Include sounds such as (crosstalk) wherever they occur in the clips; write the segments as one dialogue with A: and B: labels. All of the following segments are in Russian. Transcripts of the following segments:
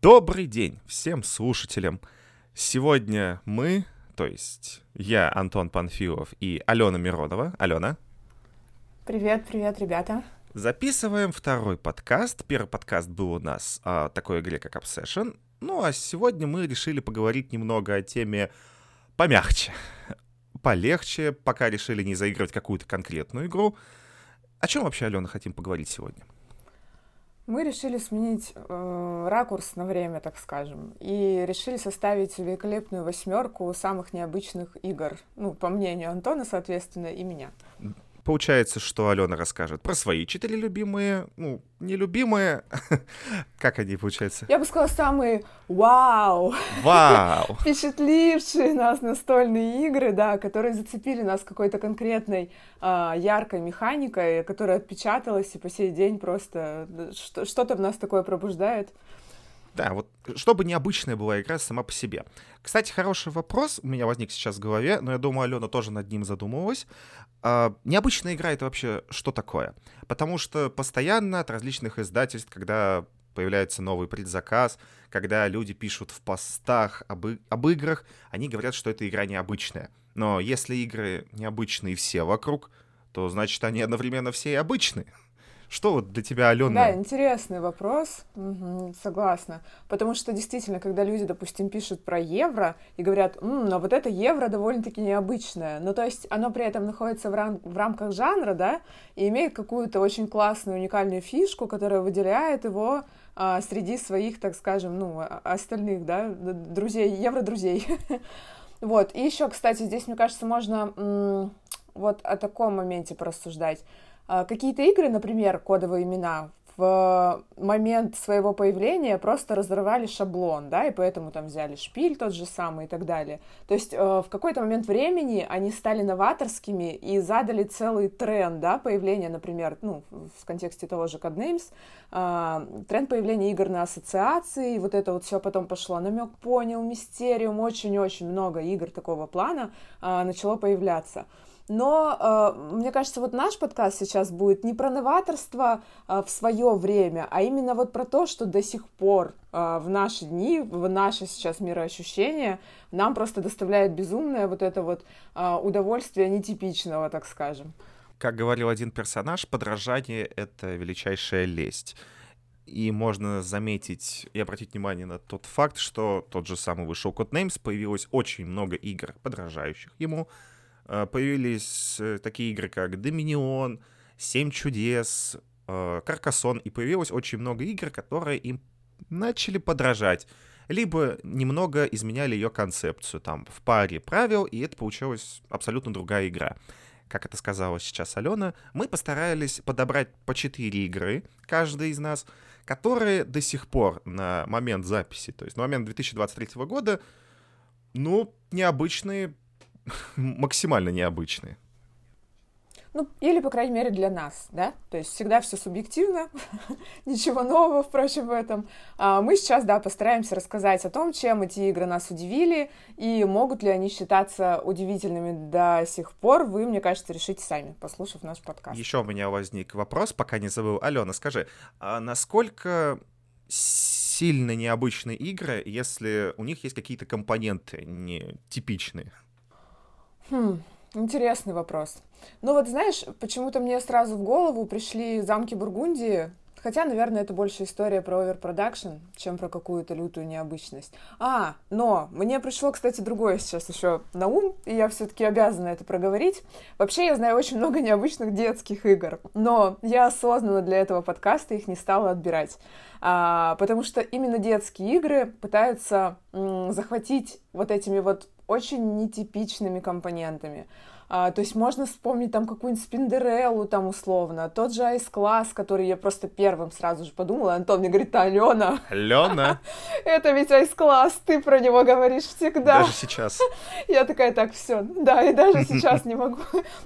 A: Добрый день всем слушателям. Сегодня мы, то есть я, Антон Панфилов и Алена Миронова. Алена.
B: Привет, привет, ребята.
A: Записываем второй подкаст. Первый подкаст был у нас о такой игре, как Obsession. Ну, а сегодня мы решили поговорить немного о теме помягче, полегче, пока решили не заигрывать какую-то конкретную игру. О чем вообще, Алена, хотим поговорить сегодня?
B: Мы решили сменить э, ракурс на время, так скажем, и решили составить великолепную восьмерку самых необычных игр. Ну, по мнению Антона, соответственно, и меня.
A: Получается, что Алена расскажет про свои четыре любимые, ну, нелюбимые. (laughs) как они, получается?
B: Я бы сказала, самые вау!
A: Вау! (laughs)
B: Впечатлившие нас настольные игры, да, которые зацепили нас какой-то конкретной э, яркой механикой, которая отпечаталась и по сей день просто что-то в нас такое пробуждает.
A: Да, вот чтобы необычная была игра сама по себе. Кстати, хороший вопрос у меня возник сейчас в голове, но я думаю, Алена тоже над ним задумывалась. А, необычная игра — это вообще что такое? Потому что постоянно от различных издательств, когда появляется новый предзаказ, когда люди пишут в постах об, об играх, они говорят, что эта игра необычная. Но если игры необычные все вокруг, то значит они одновременно все и обычные. Что вот для тебя, Алена?
B: Да, интересный вопрос, угу, согласна. Потому что действительно, когда люди, допустим, пишут про евро и говорят, М, но вот это евро довольно-таки необычное, ну то есть оно при этом находится в, рам- в рамках жанра, да, и имеет какую-то очень классную, уникальную фишку, которая выделяет его а, среди своих, так скажем, ну, остальных, да, друзей, евро-друзей. (laughs) Вот, и еще, кстати, здесь, мне кажется, можно вот о таком моменте порассуждать. А, какие-то игры, например, кодовые имена, в момент своего появления просто разрывали шаблон, да, и поэтому там взяли шпиль тот же самый и так далее. То есть э, в какой-то момент времени они стали новаторскими и задали целый тренд, да, появления, например, ну, в контексте того же Codenames, э, тренд появления игр на ассоциации, вот это вот все потом пошло. Намек понял, Мистериум, очень-очень много игр такого плана э, начало появляться. Но э, мне кажется, вот наш подкаст сейчас будет не про новаторство э, в свое время, а именно вот про то, что до сих пор э, в наши дни, в наше сейчас мироощущение нам просто доставляет безумное вот это вот э, удовольствие нетипичного, так скажем.
A: Как говорил один персонаж, подражание — это величайшая лесть. И можно заметить и обратить внимание на тот факт, что тот же самый вышел Codenames, появилось очень много игр, подражающих ему, появились э, такие игры, как Доминион, Семь чудес, Каркасон, и появилось очень много игр, которые им начали подражать, либо немного изменяли ее концепцию, там, в паре правил, и это получилась абсолютно другая игра. Как это сказала сейчас Алена, мы постарались подобрать по 4 игры, каждый из нас, которые до сих пор на момент записи, то есть на момент 2023 года, ну, необычные, максимально необычные.
B: Ну, или, по крайней мере, для нас, да? То есть всегда все субъективно, (laughs) ничего нового, впрочем, в этом. А мы сейчас, да, постараемся рассказать о том, чем эти игры нас удивили, и могут ли они считаться удивительными до сих пор, вы, мне кажется, решите сами, послушав наш подкаст.
A: Еще у меня возник вопрос, пока не забыл. Алена, скажи, а насколько сильно необычные игры, если у них есть какие-то компоненты нетипичные?
B: Хм, интересный вопрос. Ну вот знаешь, почему-то мне сразу в голову пришли замки Бургундии, Хотя, наверное, это больше история про overproduction, чем про какую-то лютую необычность. А, но мне пришло, кстати, другое сейчас еще на ум, и я все-таки обязана это проговорить. Вообще, я знаю очень много необычных детских игр, но я осознанно для этого подкаста их не стала отбирать. А, потому что именно детские игры пытаются м, захватить вот этими вот очень нетипичными компонентами. А, то есть можно вспомнить там какую-нибудь Спиндереллу там условно, тот же Class, который я просто первым сразу же подумала. Антон мне говорит, Алена.
A: Алена? (laughs)
B: Это ведь Class, ты про него говоришь всегда.
A: Даже сейчас. (laughs)
B: Я такая, так, все, да, и даже (laughs) сейчас не могу.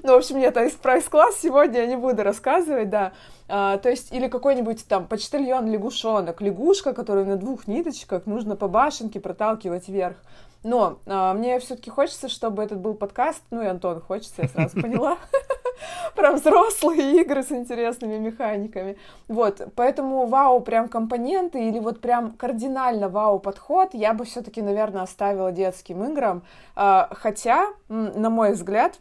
B: Ну, в общем, нет, про Ice Class сегодня я не буду рассказывать, да. А, то есть, или какой-нибудь там почтальон лягушонок, лягушка, которую на двух ниточках нужно по башенке проталкивать вверх. Но а, мне все-таки хочется, чтобы этот был подкаст, ну и Антон хочется, я сразу (laughs) поняла, (laughs) про взрослые игры с интересными механиками. Вот, поэтому вау прям компоненты или вот прям кардинально вау подход я бы все-таки, наверное, оставила детским играм. А, хотя, на мой взгляд,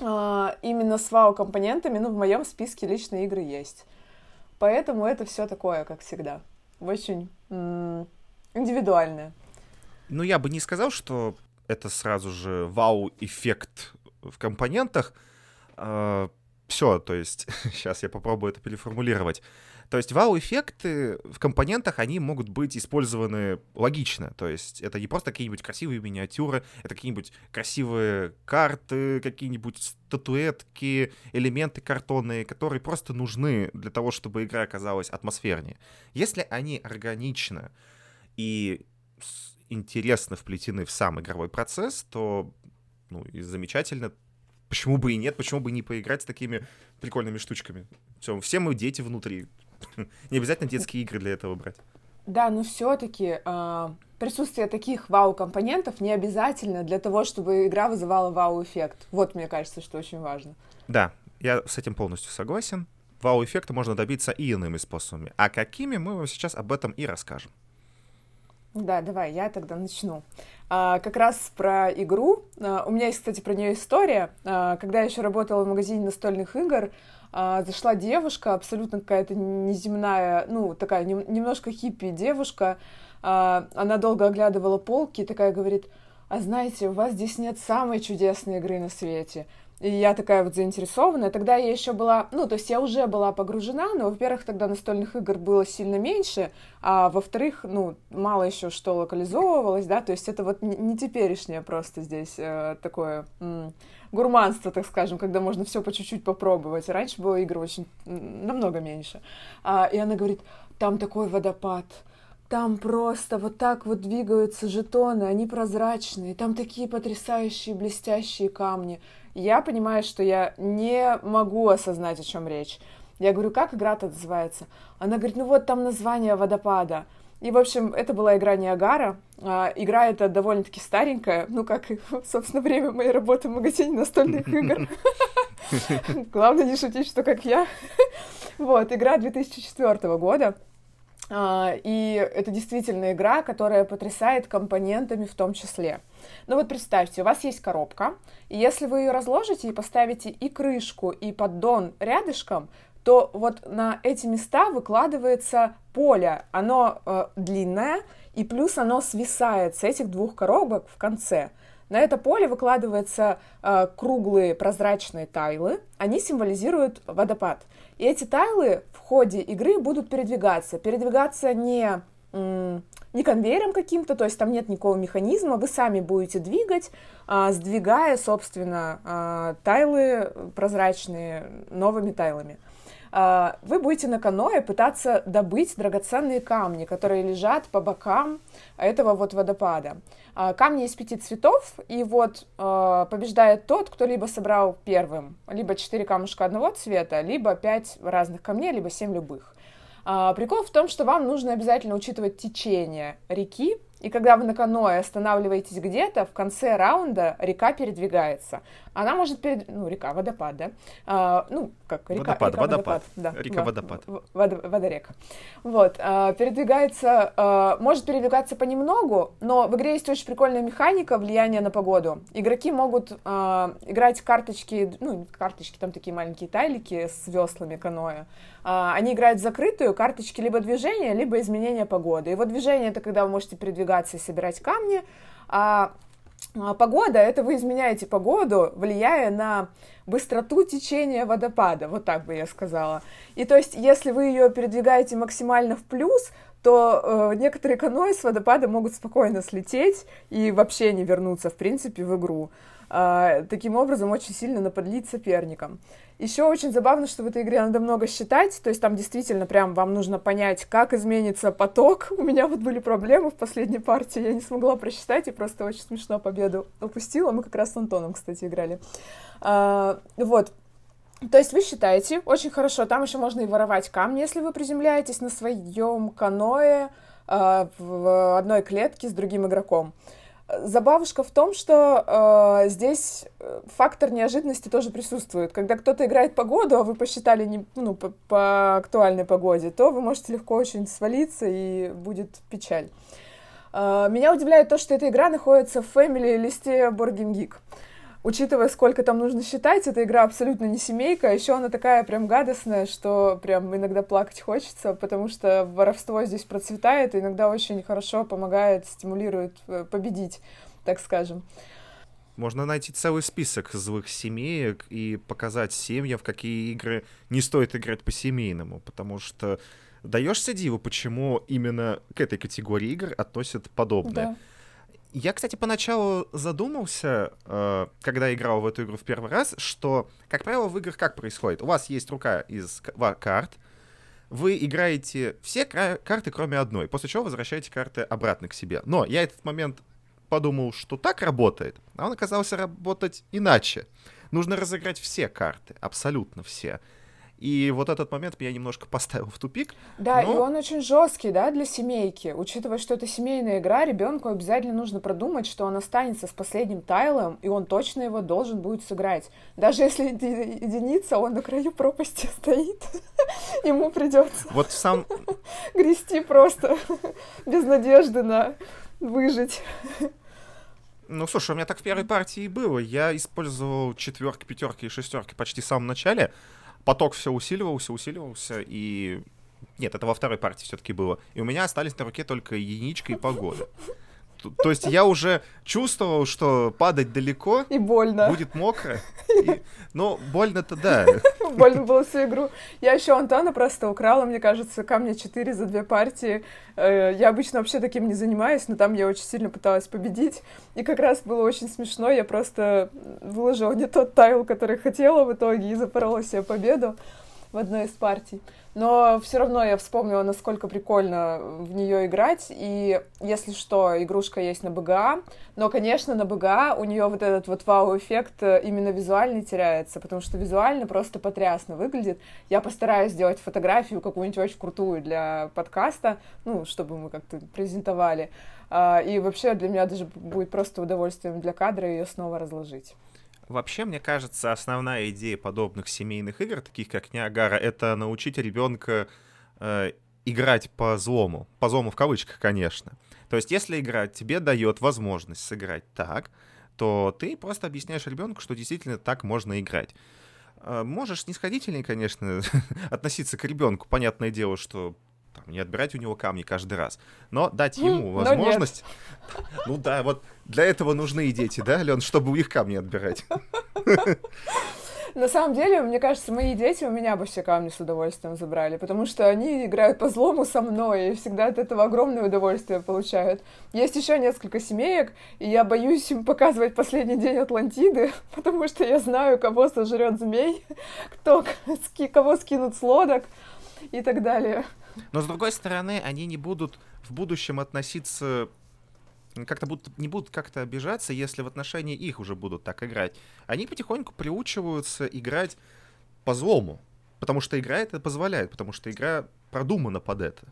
B: а, именно с вау компонентами, ну, в моем списке личные игры есть. Поэтому это все такое, как всегда, очень индивидуальное.
A: Ну, я бы не сказал, что это сразу же вау-эффект в компонентах. А, все, то есть, (laughs) сейчас я попробую это переформулировать. То есть вау-эффекты в компонентах, они могут быть использованы логично. То есть это не просто какие-нибудь красивые миниатюры, это какие-нибудь красивые карты, какие-нибудь статуэтки, элементы картонные, которые просто нужны для того, чтобы игра оказалась атмосфернее. Если они органично и интересно вплетены в сам игровой процесс, то ну, и замечательно. Почему бы и нет, почему бы не поиграть с такими прикольными штучками? Все, все мы дети внутри. (laughs) Не обязательно детские игры для этого брать.
B: Да, но все-таки э, а, присутствие таких вау-компонентов не обязательно для того, чтобы игра вызывала вау-эффект. Вот мне кажется, что очень важно.
A: Да, я с этим полностью согласен. Вау-эффекта можно добиться и иными способами. А какими, мы вам сейчас об этом и расскажем.
B: Да, давай, я тогда начну. А, как раз про игру. А, у меня есть, кстати, про нее история. А, когда я еще работала в магазине настольных игр, а, зашла девушка, абсолютно какая-то неземная, ну, такая нем, немножко хиппи девушка. А, она долго оглядывала полки и такая говорит, а знаете, у вас здесь нет самой чудесной игры на свете. И я такая вот заинтересованная. Тогда я еще была, ну, то есть я уже была погружена, но, во-первых, тогда настольных игр было сильно меньше, а во-вторых, ну, мало еще что локализовывалось, да, то есть это вот не теперешнее просто здесь э, такое м- гурманство, так скажем, когда можно все по чуть-чуть попробовать. Раньше было игр очень намного меньше. А, и она говорит, там такой водопад, там просто вот так вот двигаются жетоны, они прозрачные, там такие потрясающие блестящие камни я понимаю, что я не могу осознать, о чем речь. Я говорю, как игра-то называется? Она говорит, ну вот там название водопада. И, в общем, это была игра Ниагара. А, игра эта довольно-таки старенькая, ну, как, (laughs) собственно, время моей работы в магазине настольных (laughs) игр. (laughs) Главное не шутить, что как я. Вот, игра 2004 года. А, и это действительно игра, которая потрясает компонентами в том числе. Ну вот представьте, у вас есть коробка, и если вы ее разложите и поставите и крышку, и поддон рядышком, то вот на эти места выкладывается поле. Оно э, длинное, и плюс оно свисает с этих двух коробок в конце. На это поле выкладываются э, круглые прозрачные тайлы. Они символизируют водопад. И эти тайлы ходе игры будут передвигаться. Передвигаться не, не конвейером каким-то, то есть там нет никакого механизма, вы сами будете двигать, а, сдвигая, собственно, а, тайлы прозрачные новыми тайлами. А, вы будете на каное пытаться добыть драгоценные камни, которые лежат по бокам этого вот водопада. А, камни из пяти цветов, и вот а, побеждает тот, кто либо собрал первым, либо четыре камушка одного цвета, либо пять разных камней, либо семь любых. Прикол в том, что вам нужно обязательно учитывать течение реки, и когда вы на каноэ останавливаетесь где-то, в конце раунда река передвигается. Она может перед... Ну, река, водопад, да? А, ну, как река,
A: водопад,
B: река,
A: водопад.
B: водопад.
A: Да, река, водопад.
B: Вод, водорека. Вот. А, передвигается... А, может передвигаться понемногу, но в игре есть очень прикольная механика влияния на погоду. Игроки могут а, играть карточки... Ну, карточки, там такие маленькие тайлики с веслами каноэ. А, они играют в закрытую, карточки либо движения, либо изменения погоды. И вот движение — это когда вы можете передвигаться и собирать камни, а, а погода — это вы изменяете погоду, влияя на быстроту течения водопада, вот так бы я сказала. И то есть, если вы ее передвигаете максимально в плюс, то э, некоторые каноэ с водопада могут спокойно слететь и вообще не вернуться, в принципе, в игру. Э, таким образом, очень сильно наподлить соперникам. Еще очень забавно, что в этой игре надо много считать, то есть там действительно прям вам нужно понять, как изменится поток. (laughs) У меня вот были проблемы в последней партии, я не смогла просчитать и просто очень смешно победу упустила. Мы как раз с Антоном, кстати, играли. А, вот, то есть вы считаете, очень хорошо, там еще можно и воровать камни, если вы приземляетесь на своем каное э, в одной клетке с другим игроком. Забавушка в том, что э, здесь э, фактор неожиданности тоже присутствует. Когда кто-то играет погоду, а вы посчитали не, ну, по, по актуальной погоде, то вы можете легко очень свалиться и будет печаль. Э, меня удивляет то, что эта игра находится в Family листе Board Geek учитывая, сколько там нужно считать, эта игра абсолютно не семейка, а еще она такая прям гадостная, что прям иногда плакать хочется, потому что воровство здесь процветает, и иногда очень хорошо помогает, стимулирует э, победить, так скажем.
A: Можно найти целый список злых семеек и показать семьям, в какие игры не стоит играть по-семейному, потому что даешься диву, почему именно к этой категории игр относят подобное. Да. Я, кстати, поначалу задумался, э, когда играл в эту игру в первый раз, что, как правило, в играх как происходит? У вас есть рука из карт, вы играете все карты, кроме одной, после чего возвращаете карты обратно к себе. Но я этот момент подумал, что так работает, а он оказался работать иначе. Нужно разыграть все карты, абсолютно все. И вот этот момент меня немножко (laughs) поставил в тупик.
B: Да, но... и он очень жесткий, да, для семейки. Учитывая, что это семейная игра, ребенку обязательно нужно продумать, что он останется с последним тайлом, и он точно его должен будет сыграть. Даже если единица, он на краю пропасти (laughs) стоит, (laughs) ему придется
A: вот сам
B: грести просто без надежды на выжить.
A: Ну, слушай, у меня так в первой партии и было. Я использовал четверки, пятерки и шестерки почти в самом начале поток все усиливался, усиливался, и... Нет, это во второй партии все-таки было. И у меня остались на руке только единичка и погода. То есть я уже чувствовал, что падать далеко
B: и больно.
A: будет мокро. Но больно-то да. (laughs)
B: Больно было всю игру. Я еще Антона просто украла, мне кажется, камня 4 за две партии. Э, я обычно вообще таким не занимаюсь, но там я очень сильно пыталась победить. И как раз было очень смешно. Я просто выложила не тот тайл, который хотела в итоге, и запорола себе победу в одной из партий. Но все равно я вспомнила, насколько прикольно в нее играть. И если что, игрушка есть на БГА. Но, конечно, на БГА у нее вот этот вот вау-эффект э, именно визуальный теряется, потому что визуально просто потрясно выглядит. Я постараюсь сделать фотографию какую-нибудь очень крутую для подкаста, ну, чтобы мы как-то презентовали. А, и вообще для меня даже будет просто удовольствием для кадра ее снова разложить.
A: Вообще, мне кажется, основная идея подобных семейных игр, таких как Ниагара, это научить ребенка э, играть по злому. По злому в кавычках, конечно. То есть, если игра тебе дает возможность сыграть так, то ты просто объясняешь ребенку, что действительно так можно играть. Э, можешь снисходительнее, конечно, (laughs) относиться к ребенку. Понятное дело, что там, не отбирать у него камни каждый раз, но дать ему возможность. (laughs) Ну да, вот для этого нужны и дети, да, Лен, чтобы у них камни отбирать. (laughs)
B: На самом деле, мне кажется, мои дети у меня бы все камни с удовольствием забрали, потому что они играют по злому со мной и всегда от этого огромное удовольствие получают. Есть еще несколько семеек, и я боюсь им показывать последний день Атлантиды, (laughs) потому что я знаю, кого сожрет змей, кто, кого скинут с лодок и так далее.
A: Но с другой стороны, они не будут в будущем относиться как-то будут, не будут как-то обижаться, если в отношении их уже будут так играть. Они потихоньку приучиваются играть по злому, потому что игра это позволяет, потому что игра продумана под это.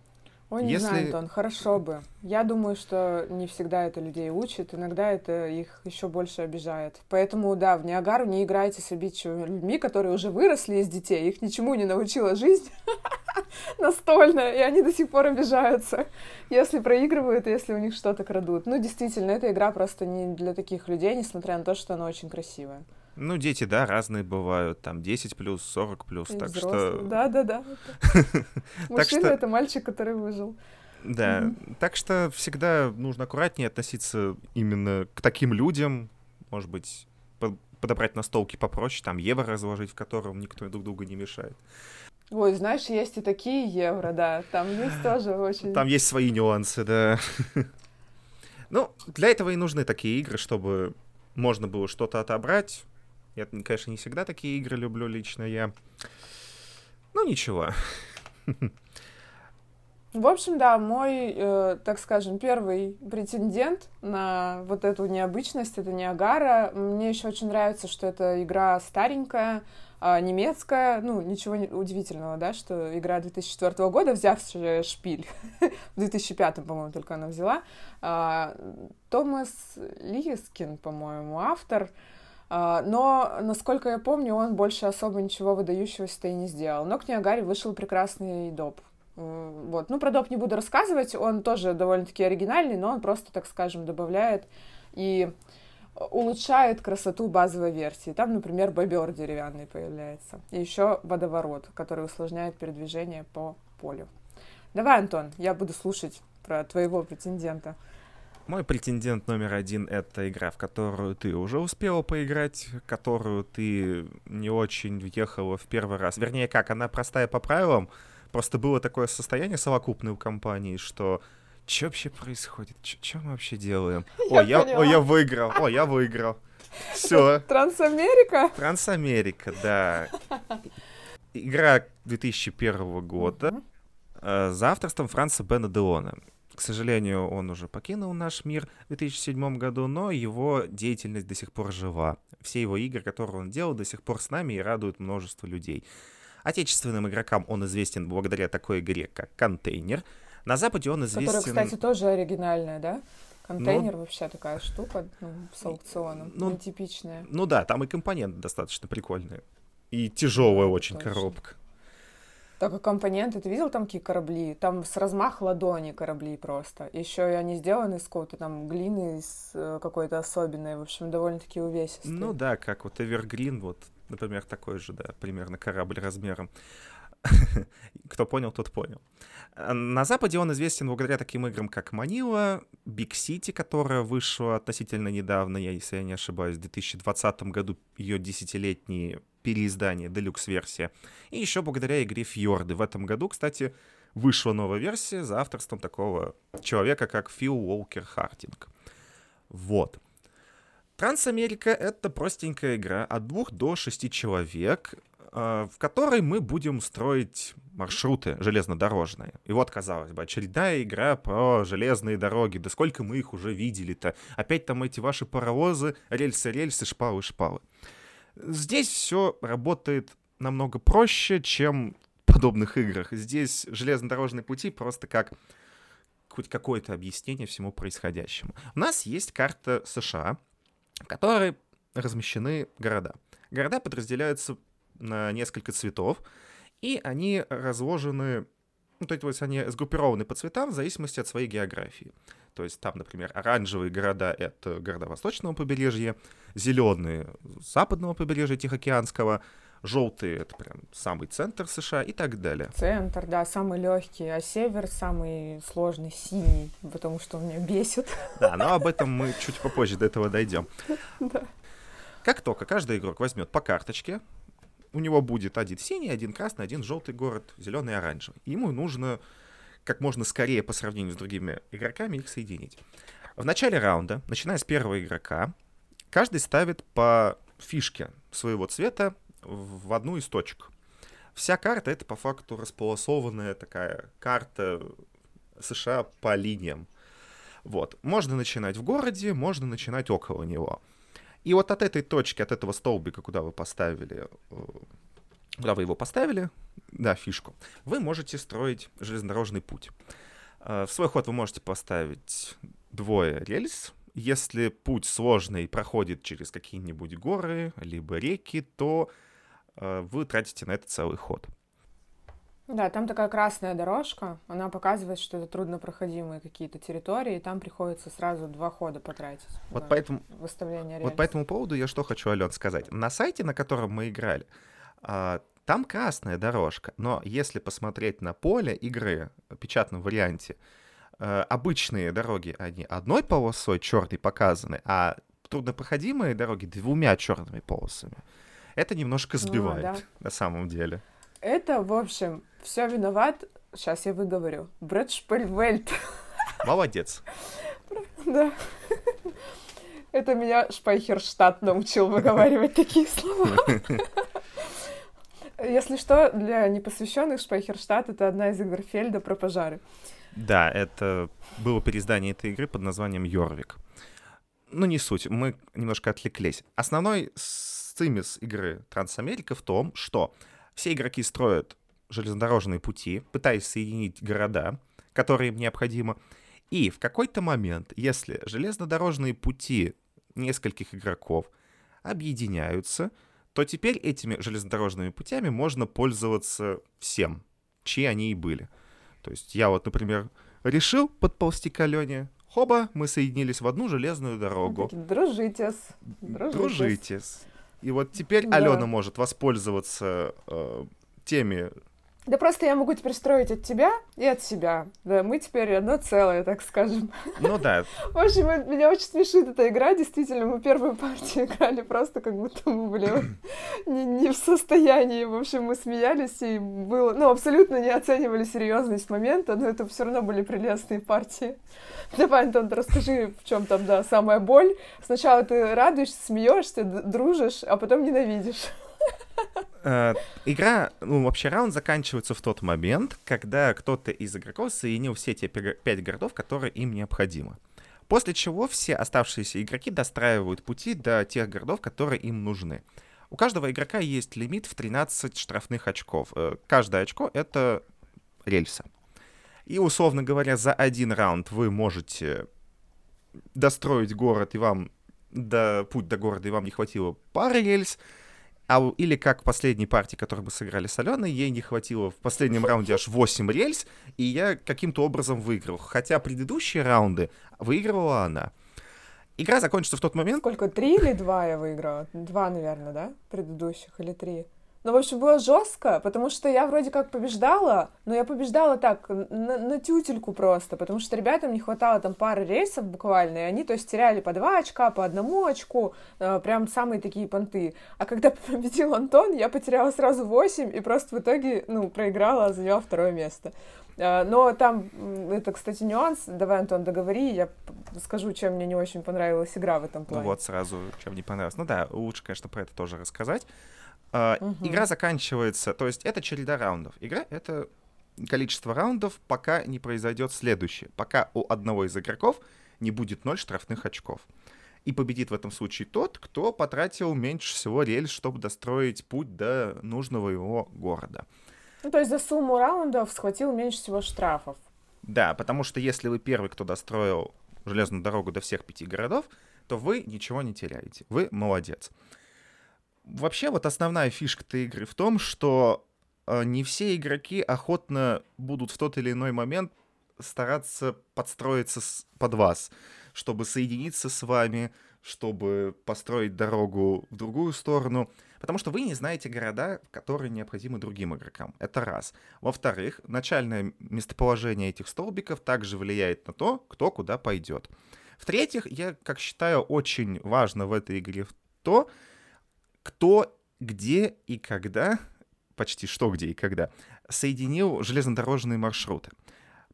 B: Ой, не Если... знаю, Антон, хорошо бы. Я думаю, что не всегда это людей учит, иногда это их еще больше обижает. Поэтому, да, в Ниагару не играйте с обидчивыми людьми, которые уже выросли из детей, их ничему не научила жизнь (laughs) настольная, и они до сих пор обижаются, если проигрывают, если у них что-то крадут. Ну, действительно, эта игра просто не для таких людей, несмотря на то, что она очень красивая.
A: Ну, дети, да, разные бывают, там 10 плюс, 40 плюс, так что...
B: Да, да, да. (laughs) Мужчина — это мальчик, который выжил.
A: Да, так что всегда нужно аккуратнее относиться именно к таким людям, может быть, подобрать настолки попроще, там евро разложить, в котором никто друг другу не мешает.
B: Ой, знаешь, есть и такие евро, да, там есть тоже очень...
A: Там есть свои нюансы, да. (laughs) Ну, для этого и нужны такие игры, чтобы можно было что-то отобрать, я, конечно, не всегда такие игры люблю лично я. Ну, ничего.
B: В общем, да, мой, э, так скажем, первый претендент на вот эту необычность, это Ниагара. Мне еще очень нравится, что эта игра старенькая, А немецкая, ну, ничего удивительного, да, что игра 2004 года, взявшая шпиль, (laughs) в 2005, по-моему, только она взяла. А, Томас Лискин, по-моему, автор. А, но, насколько я помню, он больше особо ничего выдающегося-то и не сделал. Но к Ниагаре вышел прекрасный доп. Вот. Ну, про доп не буду рассказывать, он тоже довольно-таки оригинальный, но он просто, так скажем, добавляет и улучшает красоту базовой версии. Там, например, бобер деревянный появляется. И еще водоворот, который усложняет передвижение по полю. Давай, Антон, я буду слушать про твоего претендента.
A: Мой претендент номер один — это игра, в которую ты уже успела поиграть, которую ты не очень въехала в первый раз. Вернее, как, она простая по правилам, просто было такое состояние совокупное у компании, что что вообще происходит? Что мы вообще делаем? (laughs) Я о, я, о, я выиграл, о, я выиграл. (laughs) Все.
B: Трансамерика?
A: Трансамерика, да. (laughs) Игра 2001 года uh-huh. за авторством Франца Бена Деона. К сожалению, он уже покинул наш мир в 2007 году, но его деятельность до сих пор жива. Все его игры, которые он делал, до сих пор с нами и радуют множество людей. Отечественным игрокам он известен благодаря такой игре, как «Контейнер», на Западе он известен...
B: Которая, кстати, тоже оригинальная, да? Контейнер ну, вообще такая штука ну, с аукционом, ну, нетипичная.
A: Ну да, там и компоненты достаточно прикольные. И тяжелая очень Точно. коробка.
B: Так компоненты, ты видел там какие корабли? Там с размах ладони корабли просто. Еще и они сделаны из какой-то там глины, из э, какой-то особенной. В общем, довольно-таки увесистые.
A: Ну да, как вот Evergreen, вот, например, такой же, да, примерно корабль размером. (laughs) Кто понял, тот понял. На Западе он известен благодаря таким играм, как Манила, Big City, которая вышла относительно недавно, я, если я не ошибаюсь, в 2020 году ее десятилетние переиздание, делюкс-версия. И еще благодаря игре Фьорды. В этом году, кстати, вышла новая версия за авторством такого человека, как Фил Уолкер Хартинг. Вот. Трансамерика — это простенькая игра от двух до шести человек. Э, в которой мы будем строить маршруты железнодорожные. И вот, казалось бы, очередная игра про железные дороги. Да сколько мы их уже видели-то? Опять там эти ваши паровозы, рельсы-рельсы, шпалы-шпалы. Здесь все работает намного проще, чем в подобных играх. Здесь железнодорожные пути просто как хоть какое-то объяснение всему происходящему. У нас есть карта США, в которой размещены города. Города подразделяются на несколько цветов, и они разложены, ну, то есть они сгруппированы по цветам в зависимости от своей географии. То есть там, например, оранжевые города — это города восточного побережья, зеленые — западного побережья Тихоокеанского, желтые — это прям самый центр США и так далее.
B: Центр, да, самый легкий, а север самый сложный, синий, потому что он меня бесит.
A: Да, но об этом мы чуть попозже до этого дойдем. (laughs) Да. Как только каждый игрок возьмет по карточке, у него будет один синий, один красный, один желтый город, зеленый и оранжевый. Ему нужно как можно скорее по сравнению с другими игроками их соединить. В начале раунда, начиная с первого игрока, каждый ставит по фишке своего цвета в одну из точек. Вся карта — это по факту располосованная такая карта США по линиям. Вот. Можно начинать в городе, можно начинать около него. И вот от этой точки, от этого столбика, куда вы поставили, э, куда вы его поставили, да, фишку, вы можете строить железнодорожный путь. Э, в свой ход вы можете поставить двое рельс. Если путь сложный проходит через какие-нибудь горы, либо реки, то э, вы тратите на это целый ход.
B: Да, там такая красная дорожка, она показывает, что это труднопроходимые какие-то территории, и там приходится сразу два хода потратить.
A: Вот поэтому выставление Вот по этому поводу я что хочу, Ален, сказать. На сайте, на котором мы играли, там красная дорожка, но если посмотреть на поле игры в печатном варианте, а, обычные дороги, они одной полосой черной показаны, а труднопроходимые дороги двумя черными полосами. Это немножко сбивает ну, да. на самом деле.
B: Это, в общем, все виноват, сейчас я выговорю, Брэд Шпельвельт.
A: Молодец. (laughs)
B: Да. Это меня Шпайхерштадт научил выговаривать такие слова. (laughs) Если что, для непосвященных Шпайхерштадт — это одна из игр Фельда про пожары.
A: Да, это было переиздание этой игры под названием Йорвик. Ну, не суть, мы немножко отвлеклись. Основной цимис игры Трансамерика в том, что все игроки строят железнодорожные пути, пытаясь соединить города, которые им необходимо. И в какой-то момент, если железнодорожные пути нескольких игроков объединяются, то теперь этими железнодорожными путями можно пользоваться всем, чьи они и были. То есть я вот, например, решил подползти к Алене, хоба, мы соединились в одну железную дорогу.
B: Дружитесь.
A: Дружитесь. Дружитесь. И вот теперь да. Алена может воспользоваться э, теми
B: да просто я могу теперь строить от тебя и от себя. Да, мы теперь одно целое, так скажем.
A: Ну да. (laughs)
B: В общем, меня очень смешит эта игра. Действительно, мы первую партию играли просто как будто мы были (clears throat) не, не в состоянии. В общем, мы смеялись и было... Ну, абсолютно не оценивали серьезность момента, но это все равно были прелестные партии. (laughs) Давай, Антон, расскажи, в чем там, да, самая боль. Сначала ты радуешься, смеешься, дружишь, а потом ненавидишь. (laughs)
A: Э, игра, ну, вообще раунд заканчивается в тот момент, когда кто-то из игроков соединил все те пять городов, которые им необходимы. После чего все оставшиеся игроки достраивают пути до тех городов, которые им нужны. У каждого игрока есть лимит в 13 штрафных очков. Э, каждое очко — это рельса. И, условно говоря, за один раунд вы можете достроить город, и вам до, путь до города, и вам не хватило пары рельс, а, или как в последней партии, которую мы сыграли с Аленой, ей не хватило в последнем раунде аж 8 рельс, и я каким-то образом выиграл. Хотя предыдущие раунды выигрывала она. Игра закончится в тот момент...
B: Сколько? Три или два я выиграла? Два, наверное, да? Предыдущих или три? Ну, в общем, было жестко, потому что я вроде как побеждала, но я побеждала так, на, на тютельку просто, потому что ребятам не хватало там пары рейсов буквально, и они, то есть, теряли по два очка, по одному очку, э, прям самые такие понты. А когда (laughs) победил Антон, я потеряла сразу восемь, и просто в итоге, ну, проиграла, заняла второе место. Э, но там, это, кстати, нюанс. Давай, Антон, договори, я скажу, чем мне не очень понравилась игра в этом плане.
A: Ну вот, сразу, чем не понравилось. Ну да, лучше, конечно, про это тоже рассказать. Угу. Игра заканчивается, то есть это череда раундов. Игра — это количество раундов, пока не произойдет следующее. Пока у одного из игроков не будет ноль штрафных очков. И победит в этом случае тот, кто потратил меньше всего рельс, чтобы достроить путь до нужного его города.
B: Ну, то есть за сумму раундов схватил меньше всего штрафов.
A: Да, потому что если вы первый, кто достроил железную дорогу до всех пяти городов, то вы ничего не теряете. Вы молодец вообще вот основная фишка этой игры в том, что э, не все игроки охотно будут в тот или иной момент стараться подстроиться под вас, чтобы соединиться с вами, чтобы построить дорогу в другую сторону, потому что вы не знаете города, которые необходимы другим игрокам. Это раз. Во-вторых, начальное местоположение этих столбиков также влияет на то, кто куда пойдет. В-третьих, я, как считаю, очень важно в этой игре то, кто, где и когда, почти что, где и когда, соединил железнодорожные маршруты.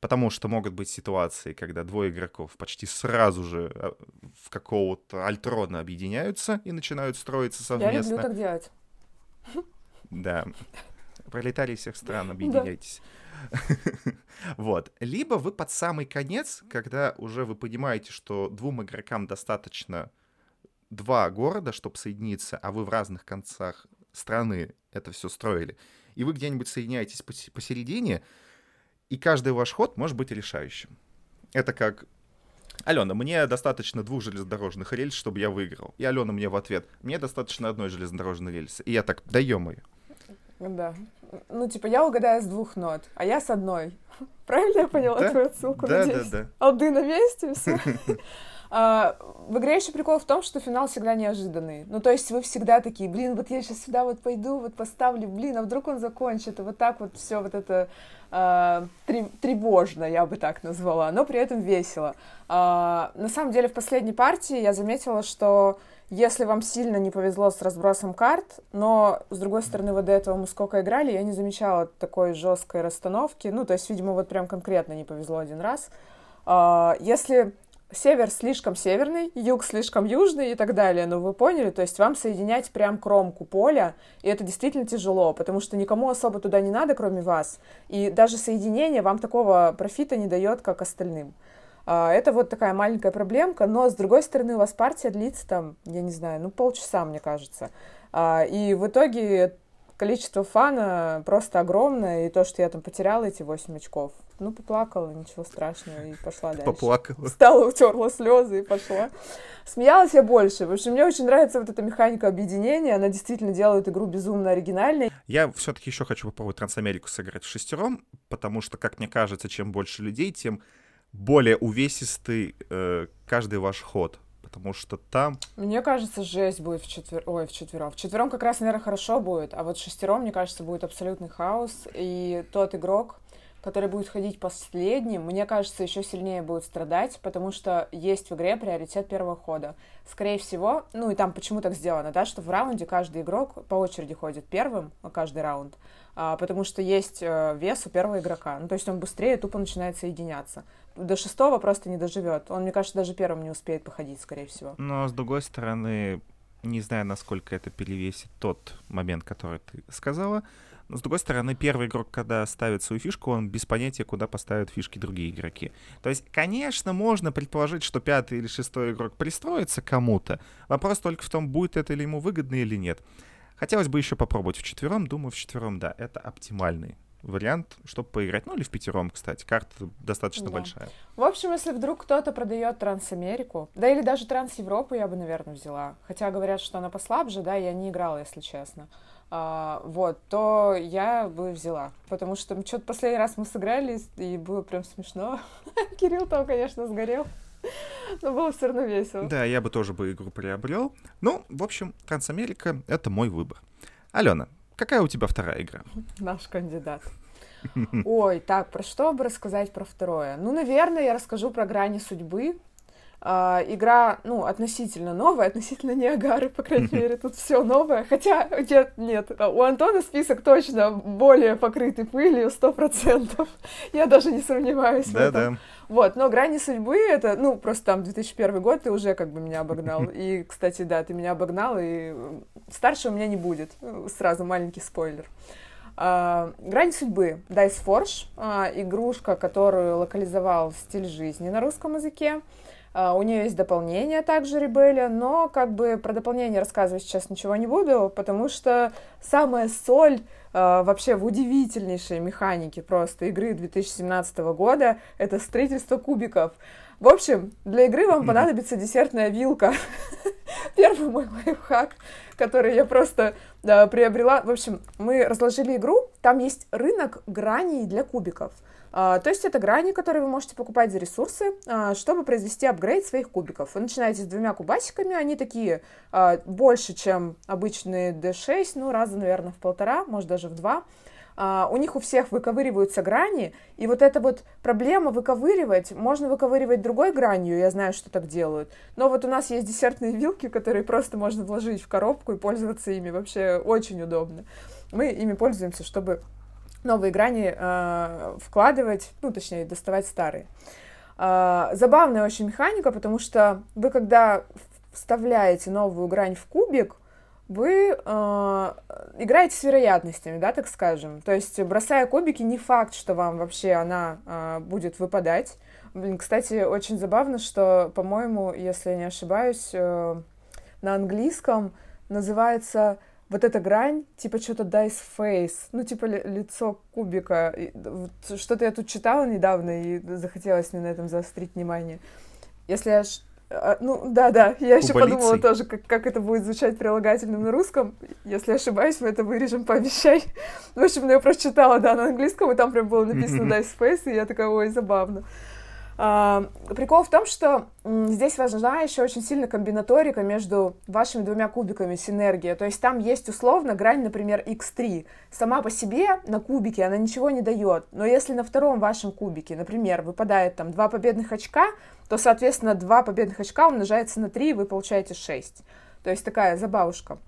A: Потому что могут быть ситуации, когда двое игроков почти сразу же а, в какого-то альтрона объединяются и начинают строиться совместно. Я
B: люблю так делать.
A: Да. Пролетарии всех стран, объединяйтесь. (laughs) Вот. Либо вы под самый конец, когда уже вы понимаете, что двум игрокам достаточно два города, чтобы соединиться, а вы в разных концах страны это все строили, и вы где-нибудь соединяетесь посередине, и каждый ваш ход может быть решающим. Это как Алена, мне достаточно двух железнодорожных рельс, чтобы я выиграл. И Алена мне в ответ, мне достаточно одной железнодорожной рельсы. И я так, даем ее.
B: Да. Ну, типа, я угадаю с двух нот, а я с одной. (laughs) Правильно я поняла да? твою ссылку?
A: Да, надеюсь? да, да.
B: Алды на месте, все. (laughs) А, в игре еще прикол в том, что финал всегда неожиданный. Ну, то есть вы всегда такие, блин, вот я сейчас сюда вот пойду, вот поставлю, блин, а вдруг он закончит, и вот так вот все вот это э, тревожно, я бы так назвала, но при этом весело. Э, на самом деле в последней партии я заметила, что если вам сильно не повезло с разбросом карт, но, с другой стороны, вот до этого мы сколько играли, я не замечала такой жесткой расстановки. Ну, то есть, видимо, вот прям конкретно не повезло один раз. Если север слишком северный, юг слишком южный и так далее. Но вы поняли, то есть вам соединять прям кромку поля, и это действительно тяжело, потому что никому особо туда не надо, кроме вас. И даже соединение вам такого профита не дает, как остальным. А, это вот такая маленькая проблемка, но с другой стороны у вас партия длится там, я не знаю, ну полчаса, мне кажется. А, и в итоге количество фана просто огромное, и то, что я там потеряла эти 8 очков, ну, поплакала, ничего страшного, и пошла дальше.
A: Поплакала.
B: Встала, утерла слезы и пошла. Смеялась я больше, потому что мне очень нравится вот эта механика объединения, она действительно делает игру безумно оригинальной.
A: Я все-таки еще хочу попробовать Трансамерику сыграть в шестером, потому что, как мне кажется, чем больше людей, тем более увесистый э, каждый ваш ход потому что там...
B: Мне кажется, жесть будет в четвер... Ой, в четвером. В четвером как раз, наверное, хорошо будет, а вот в шестером, мне кажется, будет абсолютный хаос, и тот игрок, который будет ходить последним, мне кажется, еще сильнее будет страдать, потому что есть в игре приоритет первого хода. Скорее всего, ну и там почему так сделано, да, что в раунде каждый игрок по очереди ходит первым, каждый раунд, а, потому что есть э, вес у первого игрока. Ну, то есть он быстрее тупо начинает соединяться. До шестого просто не доживет. Он, мне кажется, даже первым не успеет походить, скорее всего.
A: Но, с другой стороны, не знаю, насколько это перевесит тот момент, который ты сказала, но, с другой стороны, первый игрок, когда ставит свою фишку, он без понятия, куда поставят фишки другие игроки. То есть, конечно, можно предположить, что пятый или шестой игрок пристроится кому-то. Вопрос только в том, будет это ли ему выгодно или нет. Хотелось бы еще попробовать в четвером. Думаю, в четвером, да, это оптимальный вариант, чтобы поиграть. Ну, или в пятером, кстати. Карта достаточно да. большая.
B: В общем, если вдруг кто-то продает Трансамерику, да или даже Транс-Европу я бы, наверное, взяла. Хотя говорят, что она послабже, да, я не играла, если честно вот, то я бы взяла. Потому что что-то последний раз мы сыграли, и было прям смешно. (laughs) Кирилл там, конечно, сгорел. Но было все равно весело.
A: Да, я бы тоже бы игру приобрел. Ну, в общем, Трансамерика — это мой выбор. Алена, какая у тебя вторая игра? (laughs)
B: Наш кандидат. Ой, так, про что бы рассказать про второе? Ну, наверное, я расскажу про грани судьбы, Uh, игра, ну, относительно новая, относительно Ниагары, по крайней мере, тут все новое. Хотя, нет, нет, у Антона список точно более покрытый пылью, сто процентов. Я даже не сомневаюсь да, в этом. Да. Вот, но «Грани судьбы» — это, ну, просто там 2001 год, ты уже как бы меня обогнал. (laughs) И, кстати, да, ты меня обогнал, и старше у меня не будет. Сразу маленький спойлер. Uh, «Грань судьбы» Dice Forge, uh, игрушка, которую локализовал стиль жизни на русском языке. Uh, у нее есть дополнение также Ребелия, но как бы про дополнение рассказывать сейчас ничего не буду, потому что самая соль uh, вообще в удивительнейшей механике просто игры 2017 года это строительство кубиков. В общем, для игры вам (laughs) понадобится десертная вилка. (laughs) Первый мой лайфхак, который я просто да, приобрела. В общем, мы разложили игру, там есть рынок граней для кубиков. А, то есть это грани, которые вы можете покупать за ресурсы, а, чтобы произвести апгрейд своих кубиков. Вы начинаете с двумя кубасиками, они такие а, больше, чем обычные D6, ну, раза, наверное, в полтора, может, даже в два. у них у всех выковыриваются грани, и вот эта вот проблема выковыривать, можно выковыривать другой гранью, я знаю, что так делают, но вот у нас есть десертные вилки, которые просто можно вложить в коробку и пользоваться ими, вообще очень удобно. Мы ими пользуемся, чтобы новые грани э, вкладывать, ну, точнее, доставать старые. Э, забавная очень механика, потому что вы, когда вставляете новую грань в кубик, вы э, играете с вероятностями, да, так скажем. То есть, бросая кубики, не факт, что вам вообще она э, будет выпадать. Блин, кстати, очень забавно, что, по-моему, если я не ошибаюсь, э, на английском называется вот эта грань, типа что-то dice face, ну, типа ли, лицо кубика. Что-то я тут читала недавно, и захотелось мне на этом заострить внимание. Если я... А, ну, да-да, я еще подумала тоже, как, как это будет звучать прилагательным на русском. Если ошибаюсь, мы это вырежем, (laughs) пообещай. В общем, я прочитала, да, на английском, и там прям было написано (laughs) dice face, и я такая, ой, забавно. А, прикол в том, что здесь важна еще очень сильно комбинаторика между вашими двумя кубиками, синергия. То есть там есть условно грань, например, x3. Сама по себе на кубике она ничего не дает. Но если на втором вашем кубике, например, выпадает там два победных очка, то, соответственно, два победных очка умножается на 3, и вы получаете 6. То есть такая забавушка.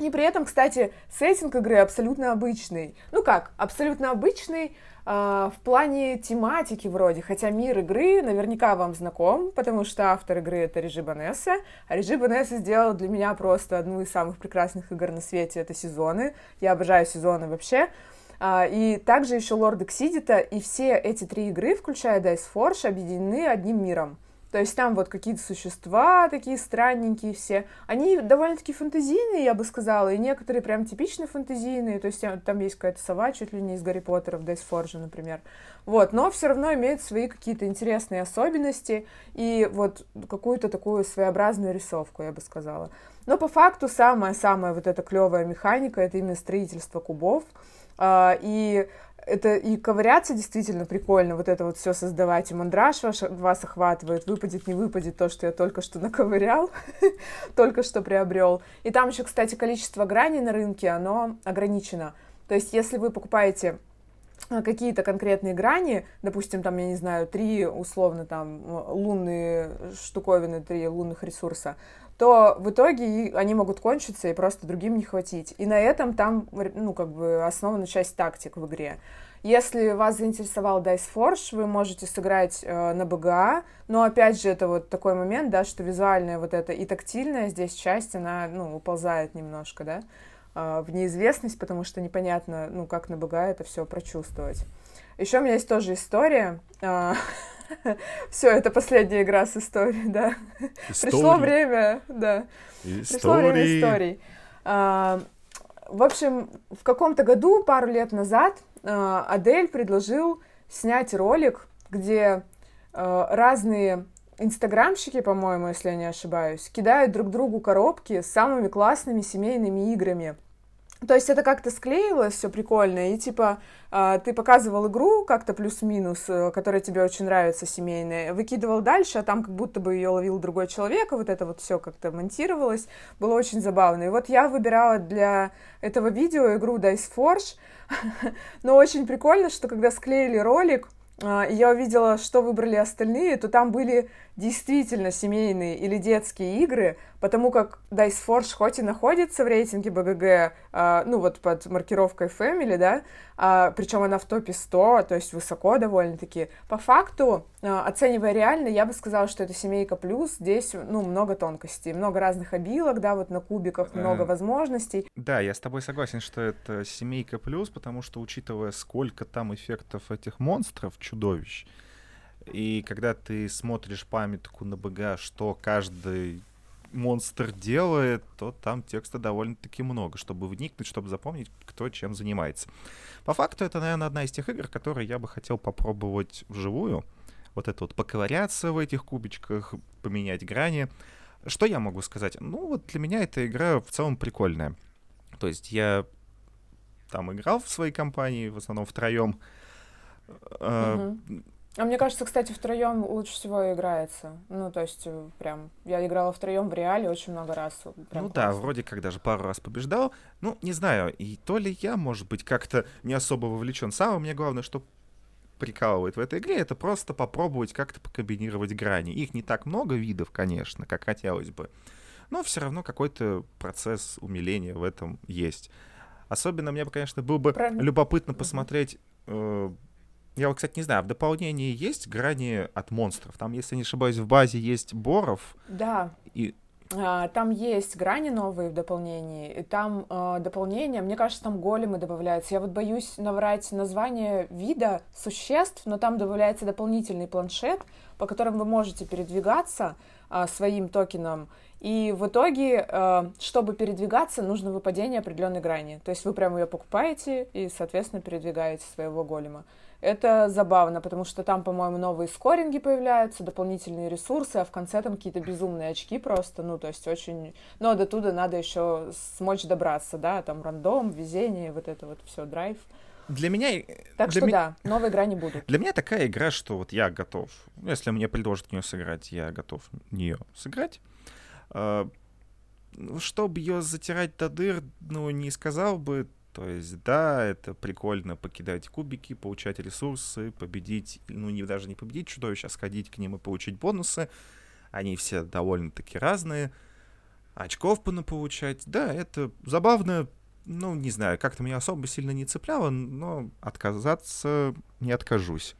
B: И при этом, кстати, сеттинг игры абсолютно обычный. Ну как, абсолютно обычный, а, в плане тематики вроде, хотя мир игры наверняка вам знаком, потому что автор игры это Режи Банесса, а Режи Банесса сделал для меня просто одну из самых прекрасных игр на свете, это сезоны, я обожаю сезоны вообще, а, и также еще Лорд Эксидита, и все эти три игры, включая Dice Forge, объединены одним миром. То есть там вот какие-то существа такие странненькие все. Они довольно-таки фантазийные, я бы сказала, и некоторые прям типично фантазийные. То есть там есть какая-то сова чуть ли не из Гарри Поттера в Forge, например. Вот, но все равно имеют свои какие-то интересные особенности и вот какую-то такую своеобразную рисовку, я бы сказала. Но по факту самая-самая вот эта клевая механика — это именно строительство кубов. А, и это и ковыряться действительно прикольно, вот это вот все создавать, и мандраж ваш, вас охватывает, выпадет, не выпадет то, что я только что (laughs) наковырял, только что приобрел. И там еще, кстати, количество граней на рынке, оно ограничено. То есть, если вы покупаете э, какие-то конкретные грани, допустим, там, я не знаю, три условно там лунные штуковины, три лунных ресурса, то в итоге они могут кончиться и просто другим не хватить. И на этом там, ну, как бы основана часть тактик в игре. Если вас заинтересовал Dice Forge, вы можете сыграть э, на БГА, но опять же это вот такой момент, да, что визуальная вот эта и тактильная здесь часть, она, ну, уползает немножко, да, э, в неизвестность, потому что непонятно, ну, как на БГА это все прочувствовать. Еще у меня есть тоже история. Э, (laughs) (laughs) Все, это последняя игра с историей, да. Пришло время, да. Пришло время историй. А, в общем, в каком-то году, пару лет назад, а, Адель предложил снять ролик, где а, разные инстаграмщики, по-моему, если я не ошибаюсь, кидают друг другу коробки с самыми классными семейными играми – то есть это как-то склеилось, все прикольно, и типа э, ты показывал игру как-то плюс-минус, э, которая тебе очень нравится, семейная, выкидывал дальше, а там как будто бы ее ловил другой человек, и вот это вот все как-то монтировалось, было очень забавно. И вот я выбирала для этого видео игру Dice Forge, (laughs) но очень прикольно, что когда склеили ролик, э, я увидела, что выбрали остальные, то там были действительно семейные или детские игры, потому как Dice Forge хоть и находится в рейтинге БГГ, э, ну вот под маркировкой Family, да, э, причем она в топе 100, то есть высоко довольно-таки, по факту, э, оценивая реально, я бы сказала, что это семейка плюс, здесь, ну, много тонкостей, много разных обилок, да, вот на кубиках много возможностей.
A: Да, я с тобой согласен, что это семейка плюс, потому что, учитывая, сколько там эффектов этих монстров, чудовищ, и когда ты смотришь памятку на БГ, что каждый монстр делает, то там текста довольно-таки много, чтобы вникнуть, чтобы запомнить, кто чем занимается. По факту это, наверное, одна из тех игр, которые я бы хотел попробовать вживую. Вот это вот поковыряться в этих кубичках, поменять грани. Что я могу сказать? Ну, вот для меня эта игра в целом прикольная. То есть я там играл в своей компании, в основном втроем.
B: Uh-huh. А мне кажется, кстати, втроем лучше всего играется. Ну, то есть, э, прям, я играла втроем в реале очень много раз.
A: Прям ну классно. да, вроде как даже пару раз побеждал. Ну, не знаю, и то ли я, может быть, как-то не особо вовлечен. Самое мне главное, что прикалывает в этой игре, это просто попробовать как-то покомбинировать грани. Их не так много видов, конечно, как хотелось бы. Но все равно какой-то процесс умиления в этом есть. Особенно мне, конечно, было бы Правильно. любопытно посмотреть э, я вот, кстати, не знаю, в дополнении есть грани от монстров? Там, если не ошибаюсь, в базе есть боров.
B: Да. И а, там есть грани новые в дополнении, и там э, дополнение, мне кажется, там големы добавляются. Я вот боюсь наврать название вида существ, но там добавляется дополнительный планшет, по которому вы можете передвигаться э, своим токеном. И в итоге, э, чтобы передвигаться, нужно выпадение определенной грани. То есть вы прямо ее покупаете и, соответственно, передвигаете своего голема. Это забавно, потому что там, по-моему, новые скоринги появляются, дополнительные ресурсы, а в конце там какие-то безумные очки просто, ну, то есть очень... Но до туда надо еще смочь добраться, да, там рандом, везение, вот это вот все, драйв.
A: Для меня...
B: Так
A: для
B: что ми... да, новые игра не будут.
A: Для меня такая игра, что вот я готов. Если мне предложат в нее сыграть, я готов в нее сыграть. А, чтобы ее затирать до дыр, ну, не сказал бы, то есть, да, это прикольно покидать кубики, получать ресурсы, победить, ну, не, даже не победить чудовищ, а сходить к ним и получить бонусы. Они все довольно-таки разные. Очков получать. Да, это забавно. Ну, не знаю, как-то меня особо сильно не цепляло, но отказаться не откажусь.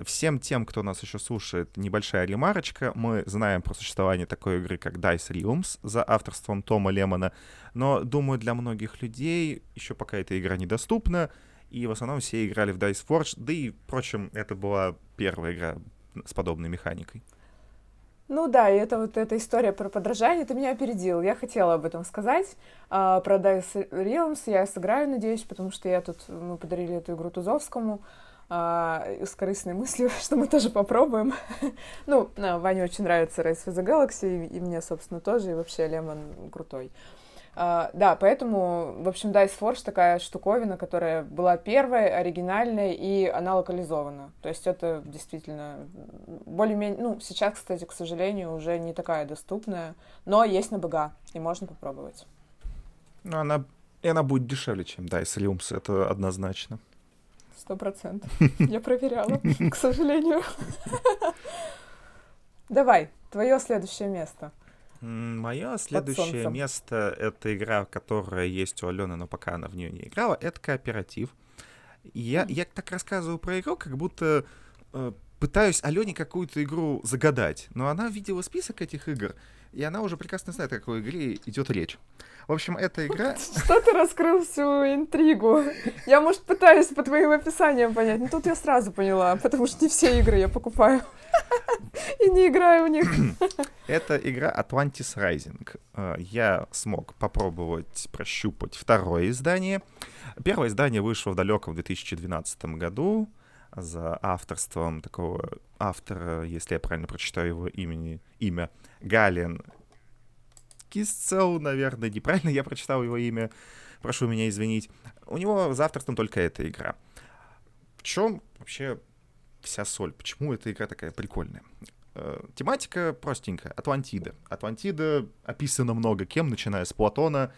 A: Всем тем, кто нас еще слушает, небольшая ремарочка. Мы знаем про существование такой игры, как Dice Realms за авторством Тома Лемона, но, думаю, для многих людей еще пока эта игра недоступна, и в основном все играли в Dice Forge, да и, впрочем, это была первая игра с подобной механикой.
B: Ну да, и это вот эта история про подражание, ты меня опередил. Я хотела об этом сказать. А, про Dice Realms я сыграю, надеюсь, потому что я тут, мы подарили эту игру Тузовскому а, с корыстной мыслью, (laughs) что мы тоже попробуем. (laughs) ну, Ване очень нравится Race for the Galaxy, и, и мне, собственно, тоже, и вообще Лемон крутой. Uh, да, поэтому, в общем, Dice Forge такая штуковина, которая была первой, оригинальной, и она локализована. То есть это действительно более-менее... Ну, сейчас, кстати, к сожалению, уже не такая доступная, но есть на БГ, и можно попробовать.
A: Ну, она... И она будет дешевле, чем Dice Realms, это однозначно.
B: Сто процентов. Я проверяла, к сожалению. Давай, твое следующее место.
A: Мое следующее место — это игра, которая есть у Алены, но пока она в нее не играла. Это кооператив. Я, я так рассказываю про игру, как будто э, пытаюсь Алене какую-то игру загадать. Но она видела список этих игр, и она уже прекрасно знает, о какой игре идет речь. В общем, эта игра... (laughs)
B: Что ты раскрыл всю интригу? Я, может, пытаюсь по твоим описаниям понять, но тут я сразу поняла, потому что не все игры я покупаю (laughs) и не играю в них. (clears throat)
A: Это игра Atlantis Rising. Э, я смог попробовать прощупать второе издание. Первое издание вышло в далеком 2012 году за авторством такого автора, если я правильно прочитаю его имени, имя, Гален Кисцел, наверное, неправильно я прочитал его имя, прошу меня извинить. У него за авторством только эта игра. В чем вообще вся соль? Почему эта игра такая прикольная? Э, тематика простенькая. Атлантида. Атлантида описано много кем, начиная с Платона.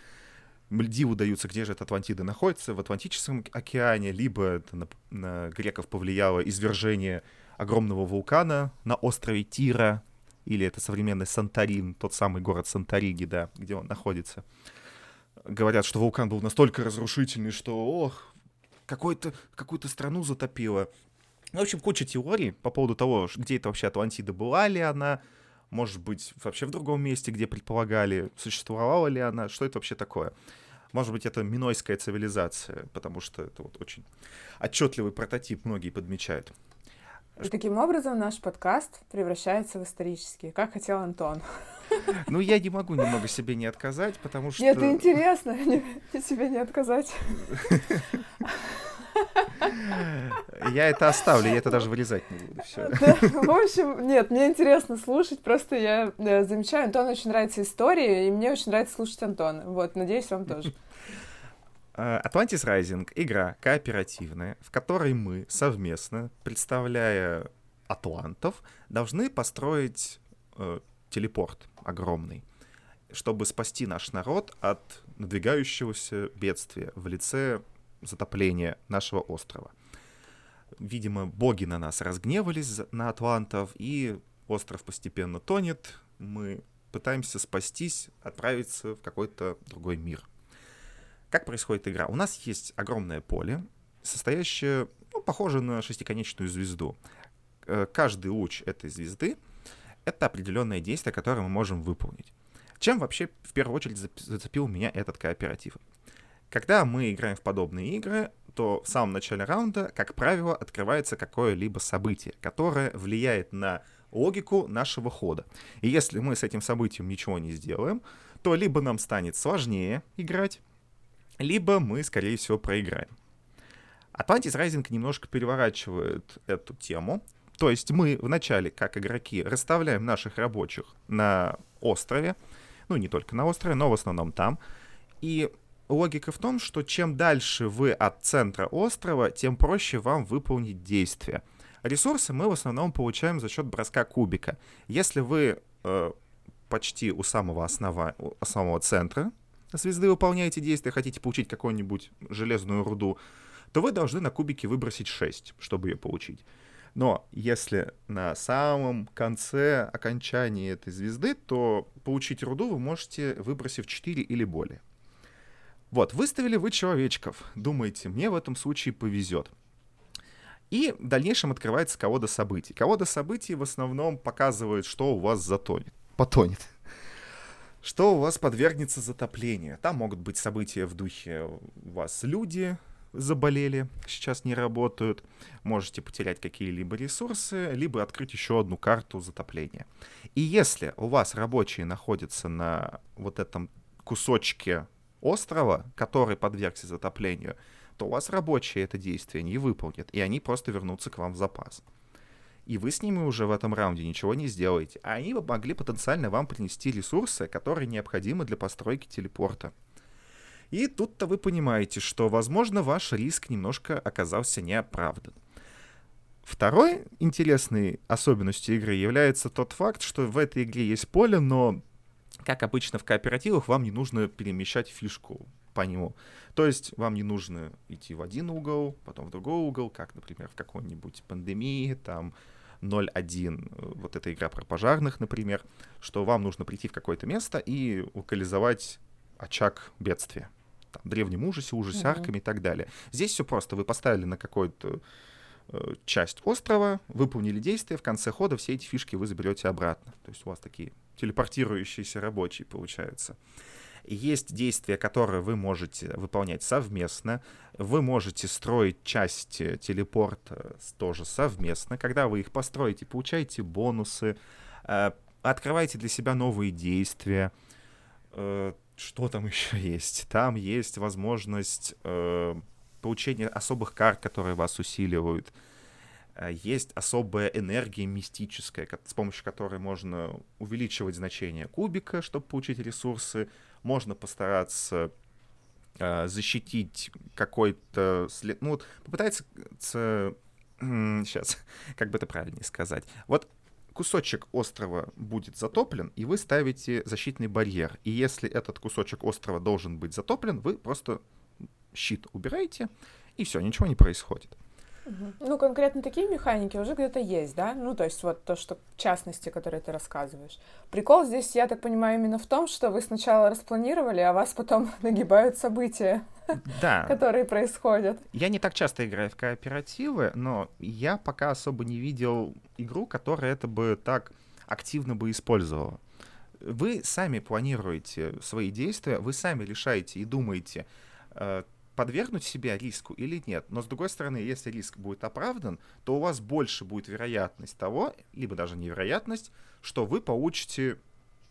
A: Мальдивы даются, где же эта Атлантида находится, в Атлантическом океане, либо на, на греков повлияло извержение огромного вулкана на острове Тира, или это современный Санторин, тот самый город Санторини, да, где он находится. Говорят, что вулкан был настолько разрушительный, что, ох, какую-то какую страну затопило. Ну, в общем, куча теорий по поводу того, где это вообще Атлантида была ли она, может быть, вообще в другом месте, где предполагали, существовала ли она, что это вообще такое. Может быть, это минойская цивилизация, потому что это вот очень отчетливый прототип многие подмечают.
B: И таким образом наш подкаст превращается в исторический, как хотел Антон.
A: Ну, я не могу немного себе не отказать, потому что...
B: Нет, это интересно, (laughs) себе не отказать. (laughs)
A: Я это оставлю, я это даже вырезать не буду. Все.
B: Да, в общем, нет, мне интересно слушать, просто я замечаю, Антону очень нравится история, и мне очень нравится слушать Антона. Вот, надеюсь, вам тоже. (laughs)
A: Э, Atlantis Rising — игра кооперативная, в которой мы совместно, представляя атлантов, должны построить э, телепорт огромный, чтобы спасти наш народ от надвигающегося бедствия в лице затопления нашего острова. Видимо, боги на нас разгневались, на атлантов, и остров постепенно тонет. Мы пытаемся спастись, отправиться в какой-то другой мир — как происходит игра? У нас есть огромное поле, состоящее, ну, похоже на шестиконечную звезду. Э, каждый луч этой звезды — это определенное действие, которое мы можем выполнить. Чем вообще в первую очередь зацепил меня этот кооператив? Когда мы играем в подобные игры, то в самом начале раунда, как правило, открывается какое-либо событие, которое влияет на логику нашего хода. И если мы с этим событием ничего не сделаем, то либо нам станет сложнее играть, либо мы, скорее всего, проиграем. Atlantis Rising немножко переворачивает эту тему. То есть мы вначале, как игроки, расставляем наших рабочих на острове, ну не только на острове, но в основном там. И логика в том, что чем дальше вы от центра острова, тем проще вам выполнить действие. Ресурсы мы в основном получаем за счет броска кубика. Если вы э, почти у самого основа, у самого центра звезды выполняете действия, хотите получить какую-нибудь железную руду, то вы должны на кубике выбросить 6, чтобы ее получить. Но если на самом конце окончания этой звезды, то получить руду вы можете, выбросив 4 или более. Вот, выставили вы человечков. Думаете, мне в этом случае повезет. И в дальнейшем открывается колода событий. Колода событий в основном показывает, что у вас затонет. Потонет что у вас подвергнется затоплению. Там могут быть события в духе у вас люди заболели, сейчас не работают. Можете потерять какие-либо ресурсы, либо открыть еще одну карту затопления. И если у вас рабочие находятся на вот этом кусочке острова, который подвергся затоплению, то у вас рабочие это действие не выполнят, и они просто вернутся к вам в запас. И вы с ними уже в этом раунде ничего не сделаете. А они бы могли потенциально вам принести ресурсы, которые необходимы для постройки телепорта. И тут-то вы понимаете, что, возможно, ваш риск немножко оказался неоправдан. Второй интересной особенностью игры является тот факт, что в этой игре есть поле, но, как обычно в кооперативах, вам не нужно перемещать фишку по нему. То есть вам не нужно идти в один угол, потом в другой угол, как, например, в какой-нибудь пандемии, там 0.1, э, вот эта игра про пожарных, например, что вам нужно прийти в какое-то место и локализовать очаг бедствия. Там, древнем ужасе, ужасе mm-hmm. арками и так далее. Здесь все просто. Вы поставили на какую-то э, часть острова, выполнили действие, в конце хода все эти фишки вы заберете обратно. То есть у вас такие телепортирующиеся рабочие получаются. Есть действия, которые вы можете выполнять совместно. Вы можете строить части телепорта тоже совместно. Когда вы их построите, получаете бонусы, э, открываете для себя новые действия. Э, что там (laughs) еще есть? Там есть возможность э, получения особых карт, которые вас усиливают. Есть особая энергия мистическая, с помощью которой можно увеличивать значение кубика, чтобы получить ресурсы можно постараться э, защитить какой-то след... Ну, вот попытается... Сейчас, (laughs) как бы это правильнее сказать. Вот кусочек острова будет затоплен, и вы ставите защитный барьер. И если этот кусочек острова должен быть затоплен, вы просто щит убираете, и все, ничего не происходит.
B: Ну, конкретно такие механики уже где-то есть, да? Ну, то есть вот то, что в частности, которые ты рассказываешь. Прикол здесь, я так понимаю, именно в том, что вы сначала распланировали, а вас потом (laughs) нагибают события, да. (laughs) которые происходят.
A: Я не так часто играю в кооперативы, но я пока особо не видел игру, которая это бы так активно бы использовала. Вы сами планируете свои действия, вы сами решаете и думаете, э, подвергнуть себя риску или нет. Но с другой стороны, если риск будет оправдан, то у вас больше будет вероятность того, либо даже невероятность, что вы получите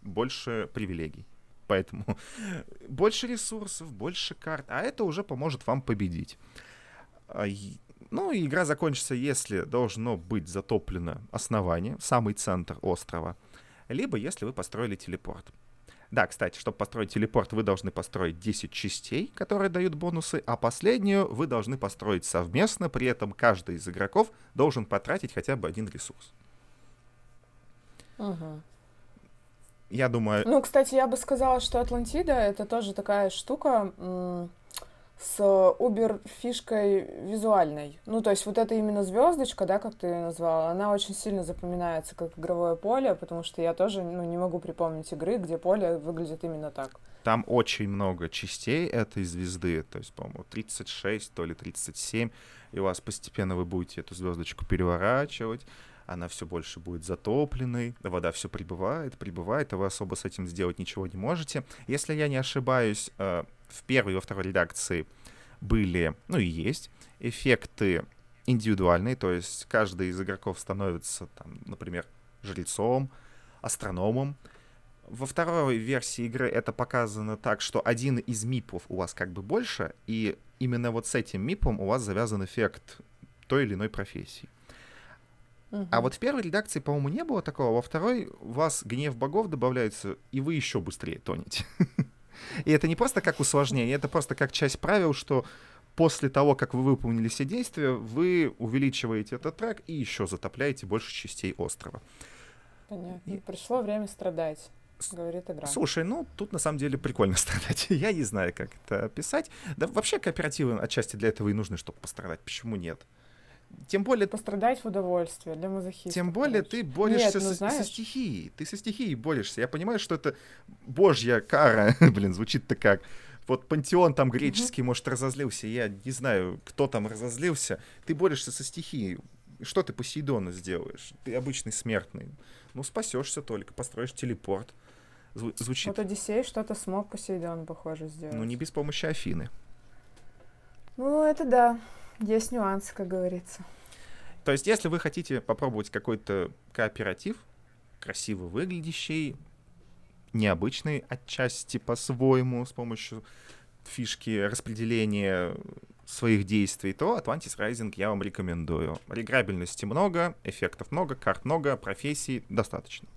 A: больше привилегий. Поэтому (laughs) больше ресурсов, больше карт, а это уже поможет вам победить. А, ну, игра закончится, если должно быть затоплено основание, самый центр острова, либо если вы построили телепорт. Да, кстати, чтобы построить телепорт, вы должны построить 10 частей, которые дают бонусы, а последнюю вы должны построить совместно, при этом каждый из игроков должен потратить хотя бы один ресурс.
B: Угу.
A: Я думаю...
B: Ну, кстати, я бы сказала, что Атлантида — это тоже такая штука с Uber фишкой визуальной. Ну, то есть вот эта именно звездочка, да, как ты ее назвала, она очень сильно запоминается как игровое поле, потому что я тоже ну, не могу припомнить игры, где поле выглядит именно так.
A: Там очень много частей этой звезды, то есть, по-моему, 36, то ли 37, и у вас постепенно вы будете эту звездочку переворачивать, она все больше будет затопленной, вода все прибывает, прибывает, а вы особо с этим сделать ничего не можете. Если я не ошибаюсь, э, в первой и во второй редакции были, ну и есть, эффекты индивидуальные, то есть каждый из игроков становится, там, например, жрецом, астрономом. Во второй версии игры это показано так, что один из мипов у вас как бы больше, и именно вот с этим мипом у вас завязан эффект той или иной профессии. А вот в первой редакции, по-моему, не было такого. Во второй у вас гнев богов добавляется, и вы еще быстрее тонете. (laughs) И это не просто как усложнение, это просто как часть правил, что после того, как вы выполнили все действия, вы увеличиваете этот трек и еще затопляете больше частей острова.
B: Понятно. И... Пришло время страдать. Говорит игра.
A: Слушай, ну тут на самом деле прикольно (laughs) страдать. Я не знаю, как это описать. Да вообще кооперативы отчасти для этого и нужны, чтобы пострадать. Почему нет? Тем более...
B: Пострадать в удовольствие для мазохиста.
A: Тем более конечно. ты борешься Нет, ну, со, со стихией. Ты со стихией борешься. Я понимаю, что это божья кара. (laughs) Блин, звучит-то как. Вот пантеон там греческий, mm может, разозлился. Я не знаю, кто там разозлился. Ты борешься со стихией. Что ты Посейдона сделаешь? Ты обычный смертный. Ну, спасешься только, построишь телепорт. Зву- звучит.
B: Вот Одиссей что-то смог Посейдон, похоже, сделать.
A: Ну, не без помощи Афины.
B: Ну, это да. Есть нюансы, как говорится.
A: То есть, если вы хотите попробовать какой-то кооператив, красиво выглядящий, необычный отчасти по-своему, с помощью фишки распределения своих действий, то Atlantis Rising я вам рекомендую. Реграбельности много, эффектов много, карт много, профессий достаточно.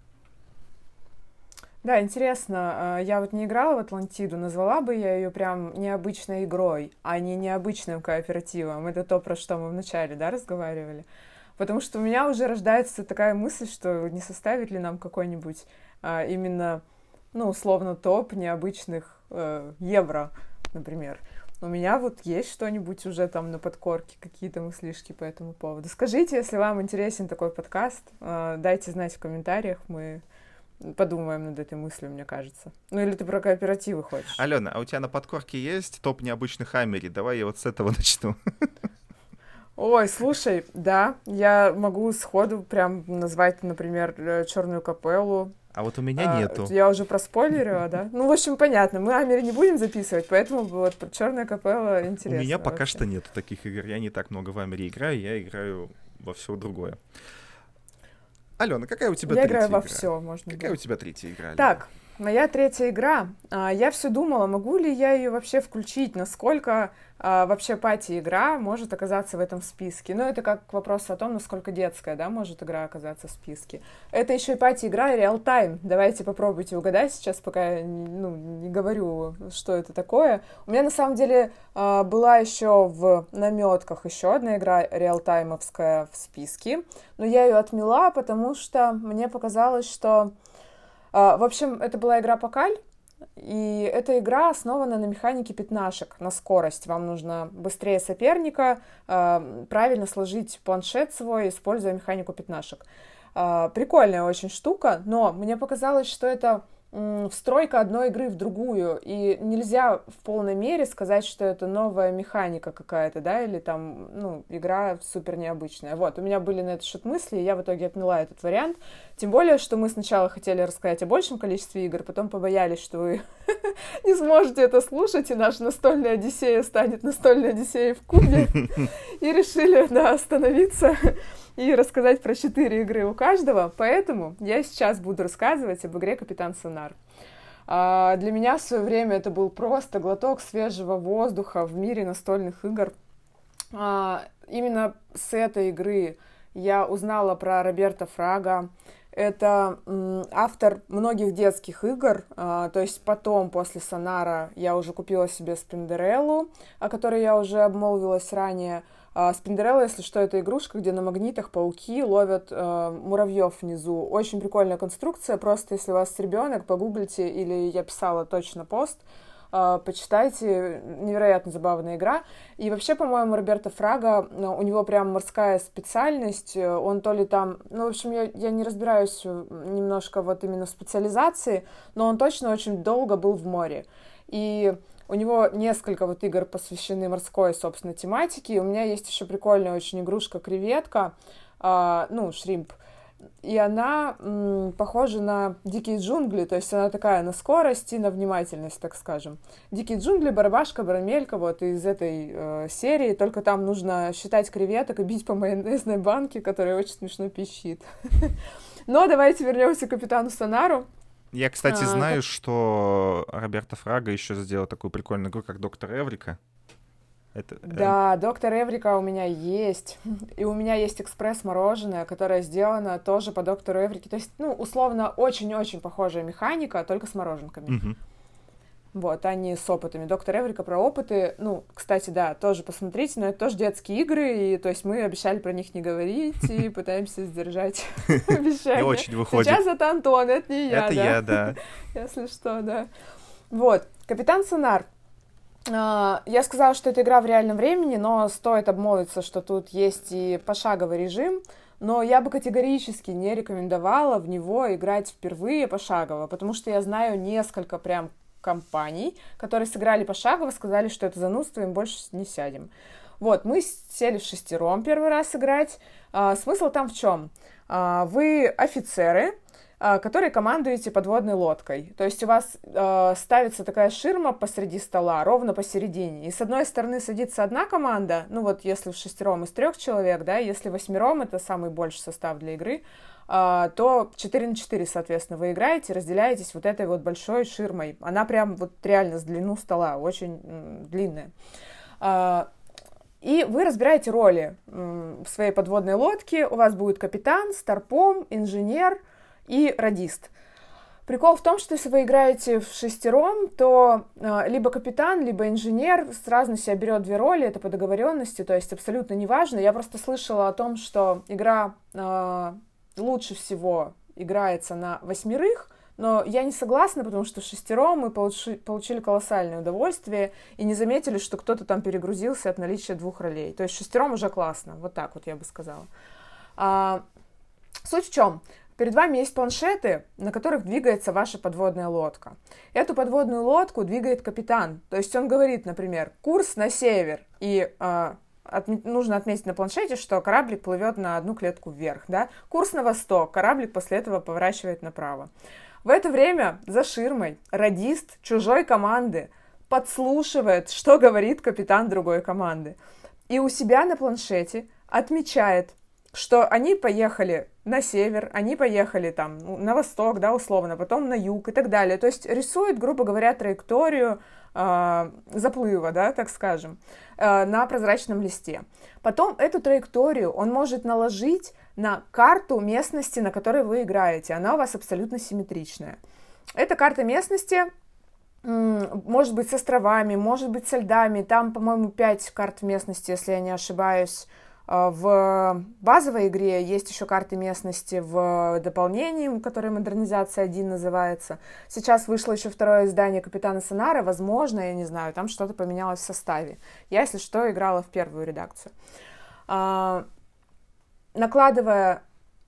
B: Да, интересно, а, я вот не играла в Атлантиду, назвала бы я ее прям необычной игрой, а не необычным кооперативом. Это то, про что мы вначале, да, разговаривали. Потому что у меня уже рождается такая мысль, что не составит ли нам какой-нибудь а, именно, ну, условно, топ необычных э, евро, например. У меня вот есть что-нибудь уже там на подкорке, какие-то мыслишки по этому поводу. Скажите, если вам интересен такой подкаст, э, дайте знать в комментариях, мы подумаем над этой мыслью, мне кажется. Ну или ты про кооперативы хочешь?
A: Алена, а у тебя на подкорке есть топ необычных Амери? Давай я вот с этого (laughs) начну.
B: Ой, слушай, да, я могу сходу прям назвать, например, э, Черную капеллу.
A: А вот у меня а, нету.
B: Я уже проспойлерила, да? Ну, в общем, понятно. Мы Амери не будем записывать, поэтому вот Черная капелла интересно.
A: У меня пока вообще. что нету таких игр. Я не так много в Амери играю, я играю во все другое. Алена, какая у тебя
B: я
A: третья
B: играю
A: во
B: игра? все, можно
A: Какая быть. у тебя третья игра? Алена?
B: Так, моя третья игра. А, я все думала, могу ли я ее вообще включить, насколько а, вообще пати-игра может оказаться в этом списке. Ну, это как вопрос о том, насколько детская, да, может игра оказаться в списке. Это еще и пати-игра реал-тайм. Давайте попробуйте угадать сейчас, пока я ну, не говорю, что это такое. У меня, на самом деле, а, была еще в наметках еще одна игра реал-таймовская в списке, но я ее отмела, потому что мне показалось, что... А, в общем, это была игра Покаль, и эта игра основана на механике пятнашек, на скорость. Вам нужно быстрее соперника, э, правильно сложить планшет свой, используя механику пятнашек. Э, прикольная очень штука, но мне показалось, что это встройка одной игры в другую, и нельзя в полной мере сказать, что это новая механика какая-то, да, или там, ну, игра супер необычная. Вот, у меня были на этот счет мысли, и я в итоге отмела этот вариант, тем более, что мы сначала хотели рассказать о большем количестве игр, потом побоялись, что вы (laughs) не сможете это слушать, и наша настольная Одиссея станет настольной Одиссеей в кубе, (laughs) и решили, да, остановиться и рассказать про четыре игры у каждого. Поэтому я сейчас буду рассказывать об игре «Капитан Сонар». А, для меня в свое время это был просто глоток свежего воздуха в мире настольных игр. А, именно с этой игры я узнала про Роберта Фрага. Это автор многих детских игр, а, то есть потом, после Сонара, я уже купила себе Спиндереллу, о которой я уже обмолвилась ранее. А, Спиндерелла, если что, это игрушка, где на магнитах пауки ловят э, муравьев внизу. Очень прикольная конструкция. Просто если у вас ребенок, погуглите, или я писала точно пост, э, почитайте. Невероятно забавная игра. И вообще, по-моему, Роберта Фрага, э, у него прям морская специальность. Он то ли там... Ну, в общем, я, я не разбираюсь немножко вот именно в специализации, но он точно очень долго был в море. И у него несколько вот игр посвящены морской, собственно, тематике. У меня есть еще прикольная очень игрушка креветка, э, ну, шримп. И она м, похожа на дикие джунгли, то есть она такая на скорость и на внимательность, так скажем. Дикие джунгли, барабашка, барамелька, вот из этой э, серии, только там нужно считать креветок и бить по майонезной банке, которая очень смешно пищит. (laughs) Но давайте вернемся к капитану Сонару.
A: Я, кстати, а, знаю, это... что Роберто Фрага еще сделал такую прикольную игру, как Доктор Эврика.
B: Это, э, да, э... доктор Эврика у меня есть. И у меня есть экспресс-мороженое, которое сделано тоже по доктору Эврике. То есть, ну, условно, очень-очень похожая механика, только с мороженками. Угу. Вот, а не с опытами. Доктор Эврика про опыты, ну, кстати, да, тоже посмотрите, но это тоже детские игры, и то есть мы обещали про них не говорить и (laughs) пытаемся сдержать (laughs) (laughs) обещание. Не
A: очень выходит.
B: Сейчас это Антон, это не я,
A: Это я, да.
B: Если что, да. Вот, Капитан Сонар. А, я сказала, что это игра в реальном времени, но стоит обмолвиться, что тут есть и пошаговый режим, но я бы категорически не рекомендовала в него играть впервые пошагово, потому что я знаю несколько прям компаний, которые сыграли пошагово, сказали, что это занудство, им больше не сядем. Вот, мы сели в шестером первый раз играть. А, смысл там в чем? А, вы офицеры, а, который командуете подводной лодкой. То есть у вас э, ставится такая ширма посреди стола, ровно посередине. И с одной стороны садится одна команда, ну вот если в шестером из трех человек, да, если восьмером, это самый больший состав для игры, то 4 на 4, соответственно, вы играете, разделяетесь вот этой вот большой ширмой. Она прям вот реально с длину стола, очень длинная. Э, и вы разбираете роли в своей подводной лодке. У вас будет капитан, старпом, инженер – и радист. Прикол в том, что если вы играете в шестером, то э, либо капитан, либо инженер сразу на себя берет две роли, это по договоренности, то есть абсолютно неважно. Я просто слышала о том, что игра лучше всего играется на восьмерых, но я не согласна, потому что шестером мы получи, получили колоссальное удовольствие и не заметили, что кто-то там перегрузился от наличия двух ролей. То есть шестером уже классно, вот так вот я бы сказала. А, суть в чем? Перед вами есть планшеты, на которых двигается ваша подводная лодка. Эту подводную лодку двигает капитан. То есть он говорит, например, курс на север. И э, от, нужно отметить на планшете, что кораблик плывет на одну клетку вверх. Да? Курс на восток. Кораблик после этого поворачивает направо. В это время за ширмой радист чужой команды подслушивает, что говорит капитан другой команды. И у себя на планшете отмечает, что они поехали на север, они поехали там ну, на восток, да, условно, потом на юг и так далее. То есть рисует, грубо говоря, траекторию э, заплыва, да, так скажем, э, на прозрачном листе. Потом эту траекторию он может наложить на карту местности, на которой вы играете. Она у вас абсолютно симметричная. Эта карта местности может быть с островами, может быть со льдами. Там, по-моему, 5 карт местности, если я не ошибаюсь. А, в базовой игре есть еще карты местности в дополнении, которое модернизация 1 называется. Сейчас вышло еще второе издание Капитана Сонара. Возможно, я не знаю, там что-то поменялось в составе. Я, если что, играла в первую редакцию. А, накладывая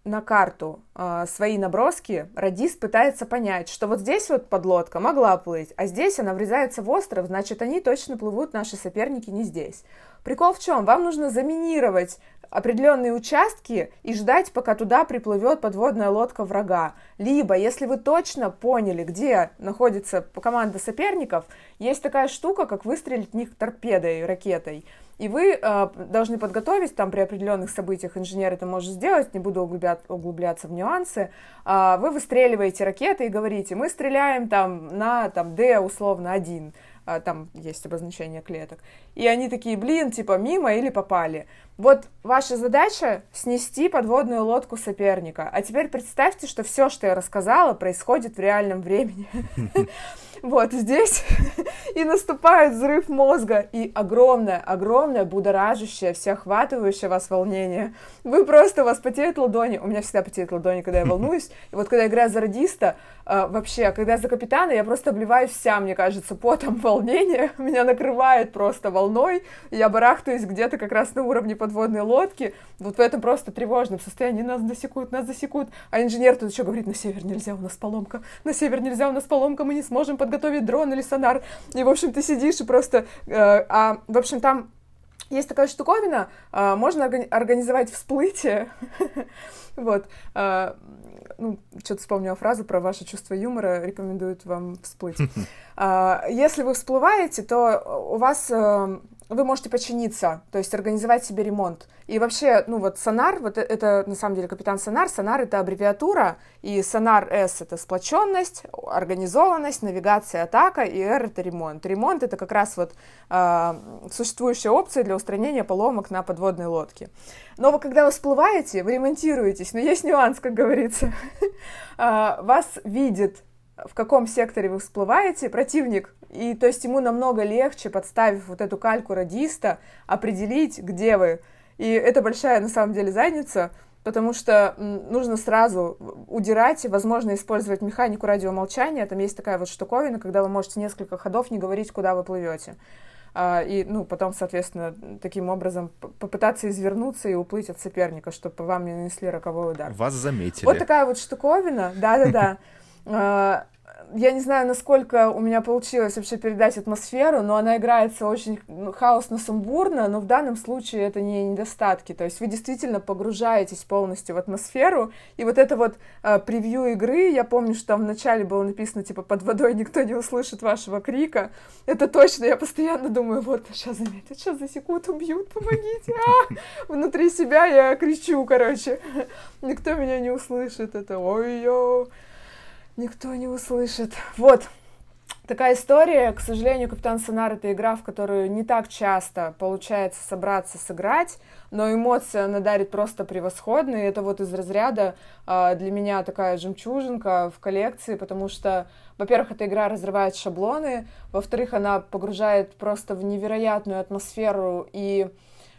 B: на карту э, свои наброски, радист пытается понять, что вот здесь вот подлодка могла плыть, а здесь она врезается в остров, значит, они точно плывут, наши соперники не здесь. Прикол в чем? Вам нужно заминировать определенные участки и ждать, пока туда приплывет подводная лодка врага. Либо, если вы точно поняли, где находится команда соперников, есть такая штука, как выстрелить в них торпедой, ракетой. И вы э, должны подготовить, там при определенных событиях инженер это может сделать, не буду углубля... углубляться в нюансы, э, вы выстреливаете ракеты и говорите, мы стреляем там на там, D условно один, э, там есть обозначение клеток. И они такие, блин, типа мимо или попали. Вот ваша задача снести подводную лодку соперника. А теперь представьте, что все, что я рассказала, происходит в реальном времени. (laughs) Вот здесь и наступает взрыв мозга и огромное, огромное, будоражащее, всеохватывающее вас волнение. Вы просто, у вас потеют ладони. У меня всегда потеют ладони, когда я волнуюсь. И вот когда я играю за радиста, вообще, а когда я за капитана, я просто обливаюсь вся, мне кажется, потом (laughs) волнения. Меня накрывает просто волной. Я барахтаюсь где-то как раз на уровне подводной лодки. Вот в этом просто тревожном состоянии. Нас засекут, нас засекут. А инженер тут еще говорит, на север нельзя, у нас поломка. На север нельзя, у нас поломка, мы не сможем подготовить дрон или сонар. И, в общем, ты сидишь и просто... Э, а, в общем, там есть такая штуковина, э, можно организовать всплытие. (laughs) вот. Э, ну, что-то вспомнила фразу про ваше чувство юмора, рекомендуют вам всплыть. (laughs) А, если вы всплываете, то у вас вы можете починиться, то есть организовать себе ремонт. И вообще, ну вот сонар, вот э, это на самом деле капитан сонар, сонар это аббревиатура, и сонар S это сплоченность, организованность, навигация, атака, и R это ремонт. Ремонт это как раз вот э, существующая опция для устранения поломок на подводной лодке. Но вы, когда вы всплываете, вы ремонтируетесь, но есть нюанс, как говорится. (laughs) А, вас видит в каком секторе вы всплываете, противник, и то есть ему намного легче, подставив вот эту кальку радиста, определить, где вы. И это большая на самом деле задница, потому что нужно сразу удирать, возможно, использовать механику радиомолчания. Там есть такая вот штуковина, когда вы можете несколько ходов не говорить, куда вы плывете. А, и, ну, потом, соответственно, таким образом попытаться извернуться и уплыть от соперника, чтобы вам не нанесли роковой удар.
A: Вас заметили.
B: Вот такая вот штуковина, да-да-да. (laughs) А, я не знаю, насколько у меня получилось вообще передать атмосферу, но она играется очень ну, хаосно-сумбурно, но в данном случае это не недостатки. То есть вы действительно погружаетесь полностью в атмосферу, и вот это вот э, превью игры, я помню, что там вначале было написано, типа, под водой никто не услышит вашего крика. Это точно, я постоянно думаю, вот, сейчас заметят, сейчас засекут, убьют, помогите. А! Внутри себя я кричу, короче. Никто меня не услышит, это ой-ё никто не услышит. Вот, такая история. К сожалению, Капитан Сонар — это игра, в которую не так часто получается собраться сыграть, но эмоции она дарит просто превосходные. Это вот из разряда э, для меня такая жемчужинка в коллекции, потому что, во-первых, эта игра разрывает шаблоны, во-вторых, она погружает просто в невероятную атмосферу, и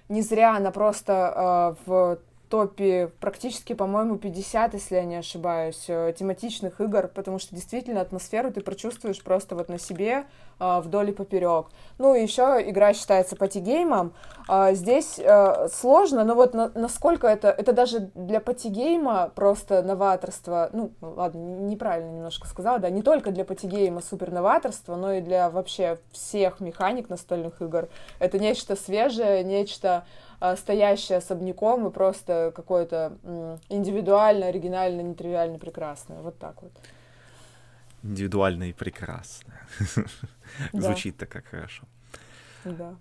B: не зря она просто э, в топе практически, по-моему, 50, если я не ошибаюсь, э, тематичных игр, потому что действительно атмосферу ты прочувствуешь просто вот на себе вдоль и поперек. Ну еще игра считается патигеймом. Э, здесь э, сложно, но вот на, насколько это, это даже для патигейма просто новаторство, ну ладно, неправильно немножко сказала, да, не только для патигейма супер новаторство, но и для вообще всех механик настольных игр. Это нечто свежее, нечто а, стоящее особняком и просто какое-то индивидуально, оригинально, нетривиально прекрасное. Вот так вот.
A: Индивидуально и прекрасно. Звучит-то как хорошо.
B: Да.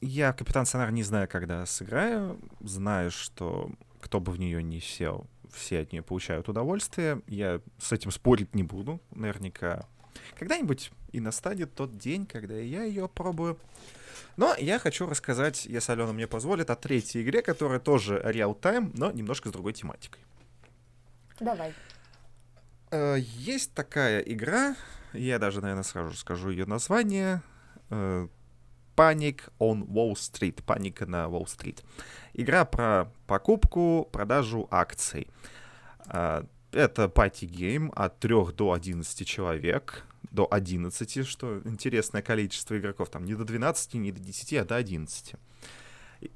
A: Я Капитан Сонар не знаю, когда сыграю. Знаю, что кто бы в нее не сел, все от нее получают удовольствие. Я с этим спорить не буду. Наверняка когда-нибудь и настанет тот день, когда я ее пробую. Но я хочу рассказать, если Алена мне позволит, о третьей игре, которая тоже реал-тайм, но немножко с другой тематикой.
B: Давай.
A: Э, есть такая игра, я даже, наверное, сразу скажу ее название. Э, Panic on Wall Street. Паника на Уолл-стрит. Игра про покупку, продажу акций. Э, это party game от 3 до 11 человек до 11, что интересное количество игроков. Там не до 12, не до 10, а до 11.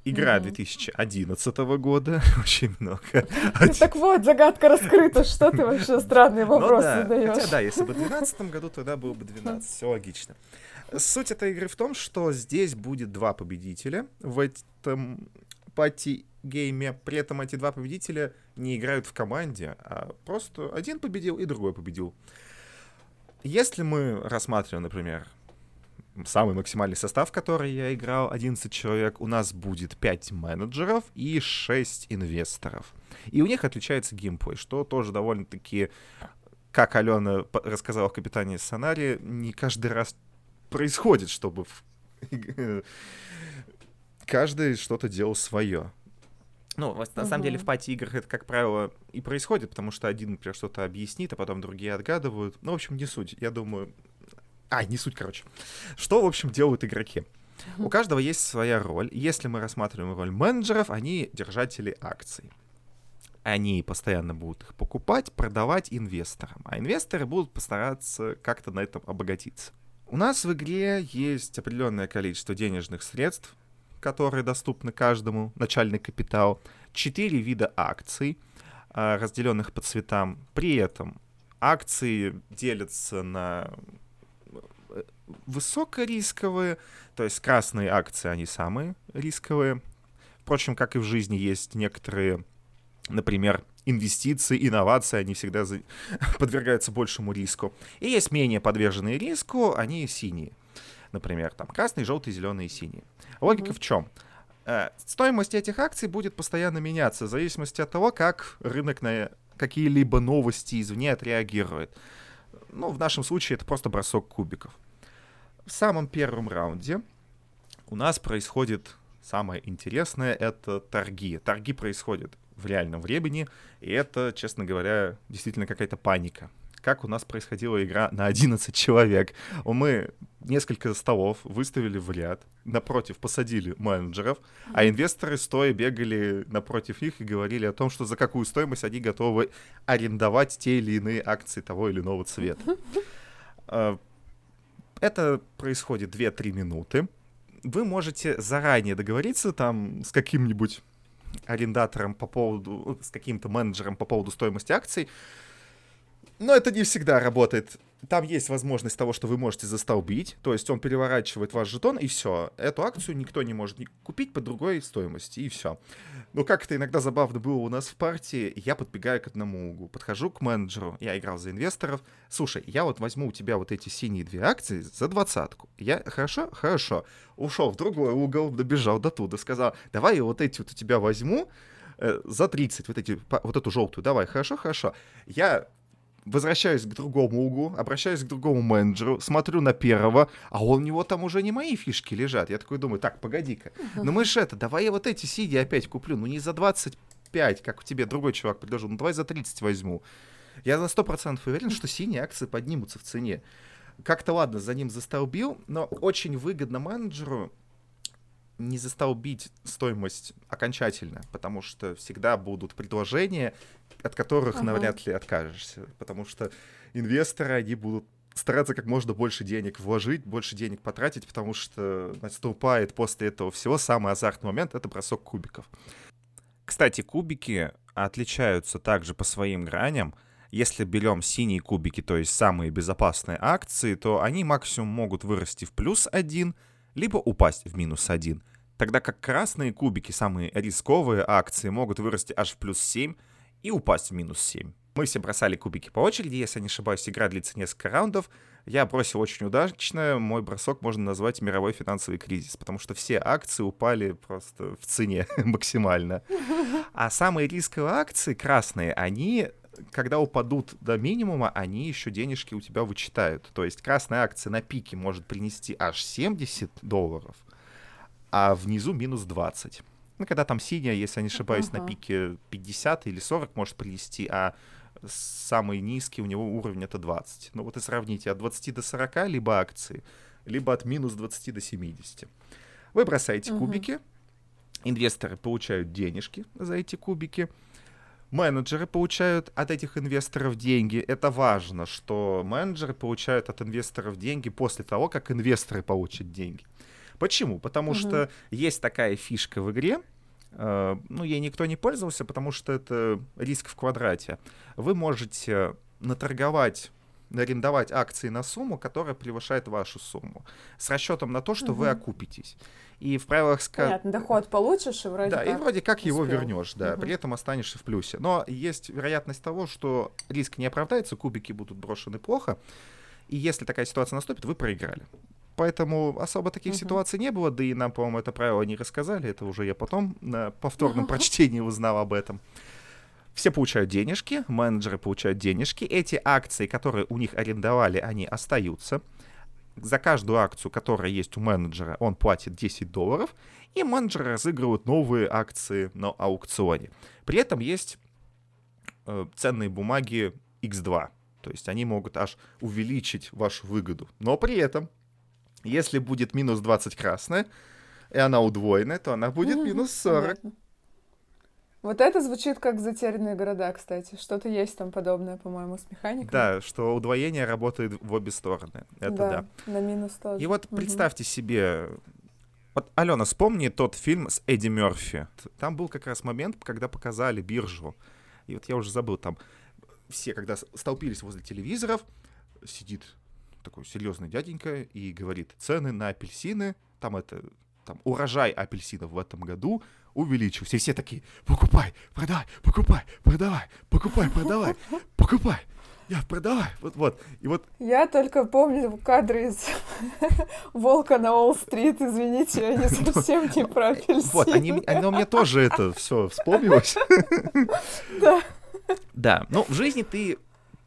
A: Игра mm-hmm. 2011 года, (laughs) очень много.
B: Так вот, загадка раскрыта, что ты вообще (laughs) странные ну вопросы задаешь.
A: Хотя да, если бы в 2012 году, тогда было бы 12, все логично. Суть этой игры в том, что здесь будет два победителя в этом пати-гейме. При этом эти два победителя не играют в команде, а просто один победил и другой победил. Если мы рассматриваем, например, самый максимальный состав, который я играл, 11 человек, у нас будет 5 менеджеров и 6 инвесторов. И у них отличается геймплей, что тоже довольно-таки, как Алена рассказала в «Капитане Сонари», не каждый раз происходит, чтобы (laughs) каждый что-то делал свое. Ну, на uh-huh. самом деле в пати-играх это, как правило, и происходит, потому что один, например, что-то объяснит, а потом другие отгадывают. Ну, в общем, не суть. Я думаю... А, не суть, короче. Что, в общем, делают игроки? У каждого есть своя роль. Если мы рассматриваем роль менеджеров, они держатели акций. Они постоянно будут их покупать, продавать инвесторам. А инвесторы будут постараться как-то на этом обогатиться. У нас в игре есть определенное количество денежных средств, которые доступны каждому, начальный капитал, четыре вида акций, а, разделенных по цветам. При этом акции делятся на высокорисковые, то есть красные акции, они самые рисковые. Впрочем, как и в жизни, есть некоторые, например, инвестиции, инновации, они всегда за... (laughs) подвергаются большему риску. И есть менее подверженные риску, они синие. Например, там красные, желтые, зеленые, синие. Логика mm-hmm. в чем? Э, стоимость этих акций будет постоянно меняться в зависимости от того, как рынок на какие-либо новости извне отреагирует. Ну, в нашем случае это просто бросок кубиков. В самом первом раунде у нас происходит самое интересное — это торги. Торги происходят в реальном времени, и это, честно говоря, действительно какая-то паника как у нас происходила игра на 11 человек. Мы несколько столов выставили в ряд, напротив посадили менеджеров, а инвесторы стоя бегали напротив них и говорили о том, что за какую стоимость они готовы арендовать те или иные акции того или иного цвета. Это происходит 2-3 минуты. Вы можете заранее договориться там с каким-нибудь арендатором по поводу, с каким-то менеджером по поводу стоимости акций, Но это не всегда работает. Там есть возможность того, что вы можете застолбить, то есть он переворачивает ваш жетон, и все. Эту акцию никто не может купить по другой стоимости, и все. Но как это иногда забавно было у нас в партии, я подбегаю к одному углу, подхожу к менеджеру, я играл за инвесторов. Слушай, я вот возьму у тебя вот эти синие две акции за двадцатку. Я, хорошо? Хорошо. Ушел в другой угол, добежал до туда, сказал, давай я вот эти вот у тебя возьму, э, за 30, вот, эти, вот эту желтую, давай, хорошо, хорошо. Я возвращаюсь к другому углу, обращаюсь к другому менеджеру, смотрю на первого, а у него там уже не мои фишки лежат. Я такой думаю, так, погоди-ка, ну мы же это, давай я вот эти сиди опять куплю, ну не за 25, как тебе другой чувак предложил, ну давай за 30 возьму. Я на 100% уверен, что синие акции поднимутся в цене. Как-то ладно, за ним застолбил, но очень выгодно менеджеру не застолбить стоимость окончательно, потому что всегда будут предложения, от которых ага. навряд ли откажешься, потому что инвесторы, они будут стараться как можно больше денег вложить, больше денег потратить, потому что наступает после этого всего самый азартный момент — это бросок кубиков. Кстати, кубики отличаются также по своим граням. Если берем синие кубики, то есть самые безопасные акции, то они максимум могут вырасти в плюс один, либо упасть в минус один. Тогда как красные кубики, самые рисковые акции, могут вырасти аж в плюс 7, и упасть в минус 7. Мы все бросали кубики по очереди, если я не ошибаюсь, игра длится несколько раундов. Я бросил очень удачно, мой бросок можно назвать мировой финансовый кризис, потому что все акции упали просто в цене (laughs) максимально. А самые рисковые акции, красные, они когда упадут до минимума, они еще денежки у тебя вычитают. То есть красная акция на пике может принести аж 70 долларов, а внизу минус 20 ну, когда там синяя, если я не ошибаюсь, uh-huh. на пике 50 или 40 может принести, а самый низкий у него уровень это 20. Ну вот и сравните от 20 до 40 либо акции, либо от минус 20 до 70. Вы бросаете uh-huh. кубики, инвесторы получают денежки за эти кубики, менеджеры получают от этих инвесторов деньги. Это важно, что менеджеры получают от инвесторов деньги после того, как инвесторы получат деньги. Почему? Потому угу. что есть такая фишка в игре, э, ну, ей никто не пользовался, потому что это риск в квадрате. Вы можете наторговать арендовать акции на сумму, которая превышает вашу сумму, с расчетом на то, что угу. вы окупитесь. И в правилах
B: сказано... Понятно, доход получишь, и вроде
A: да,
B: как
A: и вроде как успел. его вернешь, да, угу. при этом останешься в плюсе. Но есть вероятность того, что риск не оправдается, кубики будут брошены плохо, и если такая ситуация наступит, вы проиграли. Поэтому особо таких uh-huh. ситуаций не было, да и нам, по-моему, это правило не рассказали, это уже я потом на повторном uh-huh. прочтении узнал об этом. Все получают денежки, менеджеры получают денежки, эти акции, которые у них арендовали, они остаются. За каждую акцию, которая есть у менеджера, он платит 10 долларов, и менеджеры разыгрывают новые акции на аукционе. При этом есть э, ценные бумаги X2, то есть они могут аж увеличить вашу выгоду. Но при этом если будет минус 20 красная, и она удвоенная, то она будет минус 40. Понятно.
B: Вот это звучит как затерянные города, кстати. Что-то есть там подобное, по-моему, с механикой.
A: Да, что удвоение работает в обе стороны. Это да. да.
B: На минус тоже.
A: И вот угу. представьте себе. Вот, Алена, вспомни тот фильм с Эдди Мерфи. Там был как раз момент, когда показали биржу. И вот я уже забыл, там все, когда столпились возле телевизоров, сидит такой серьезный дяденька и говорит, цены на апельсины, там это, там урожай апельсинов в этом году увеличился. И все такие, покупай, продавай, покупай, продавай, покупай, продавай, (laughs) покупай. Я продавай, вот, вот, и вот.
B: Я только помню кадры из (laughs) Волка на Уолл-стрит, извините, я не (laughs) совсем не про.
A: Вот, они, оно мне тоже это все вспомнилось.
B: Да.
A: Да, ну в жизни ты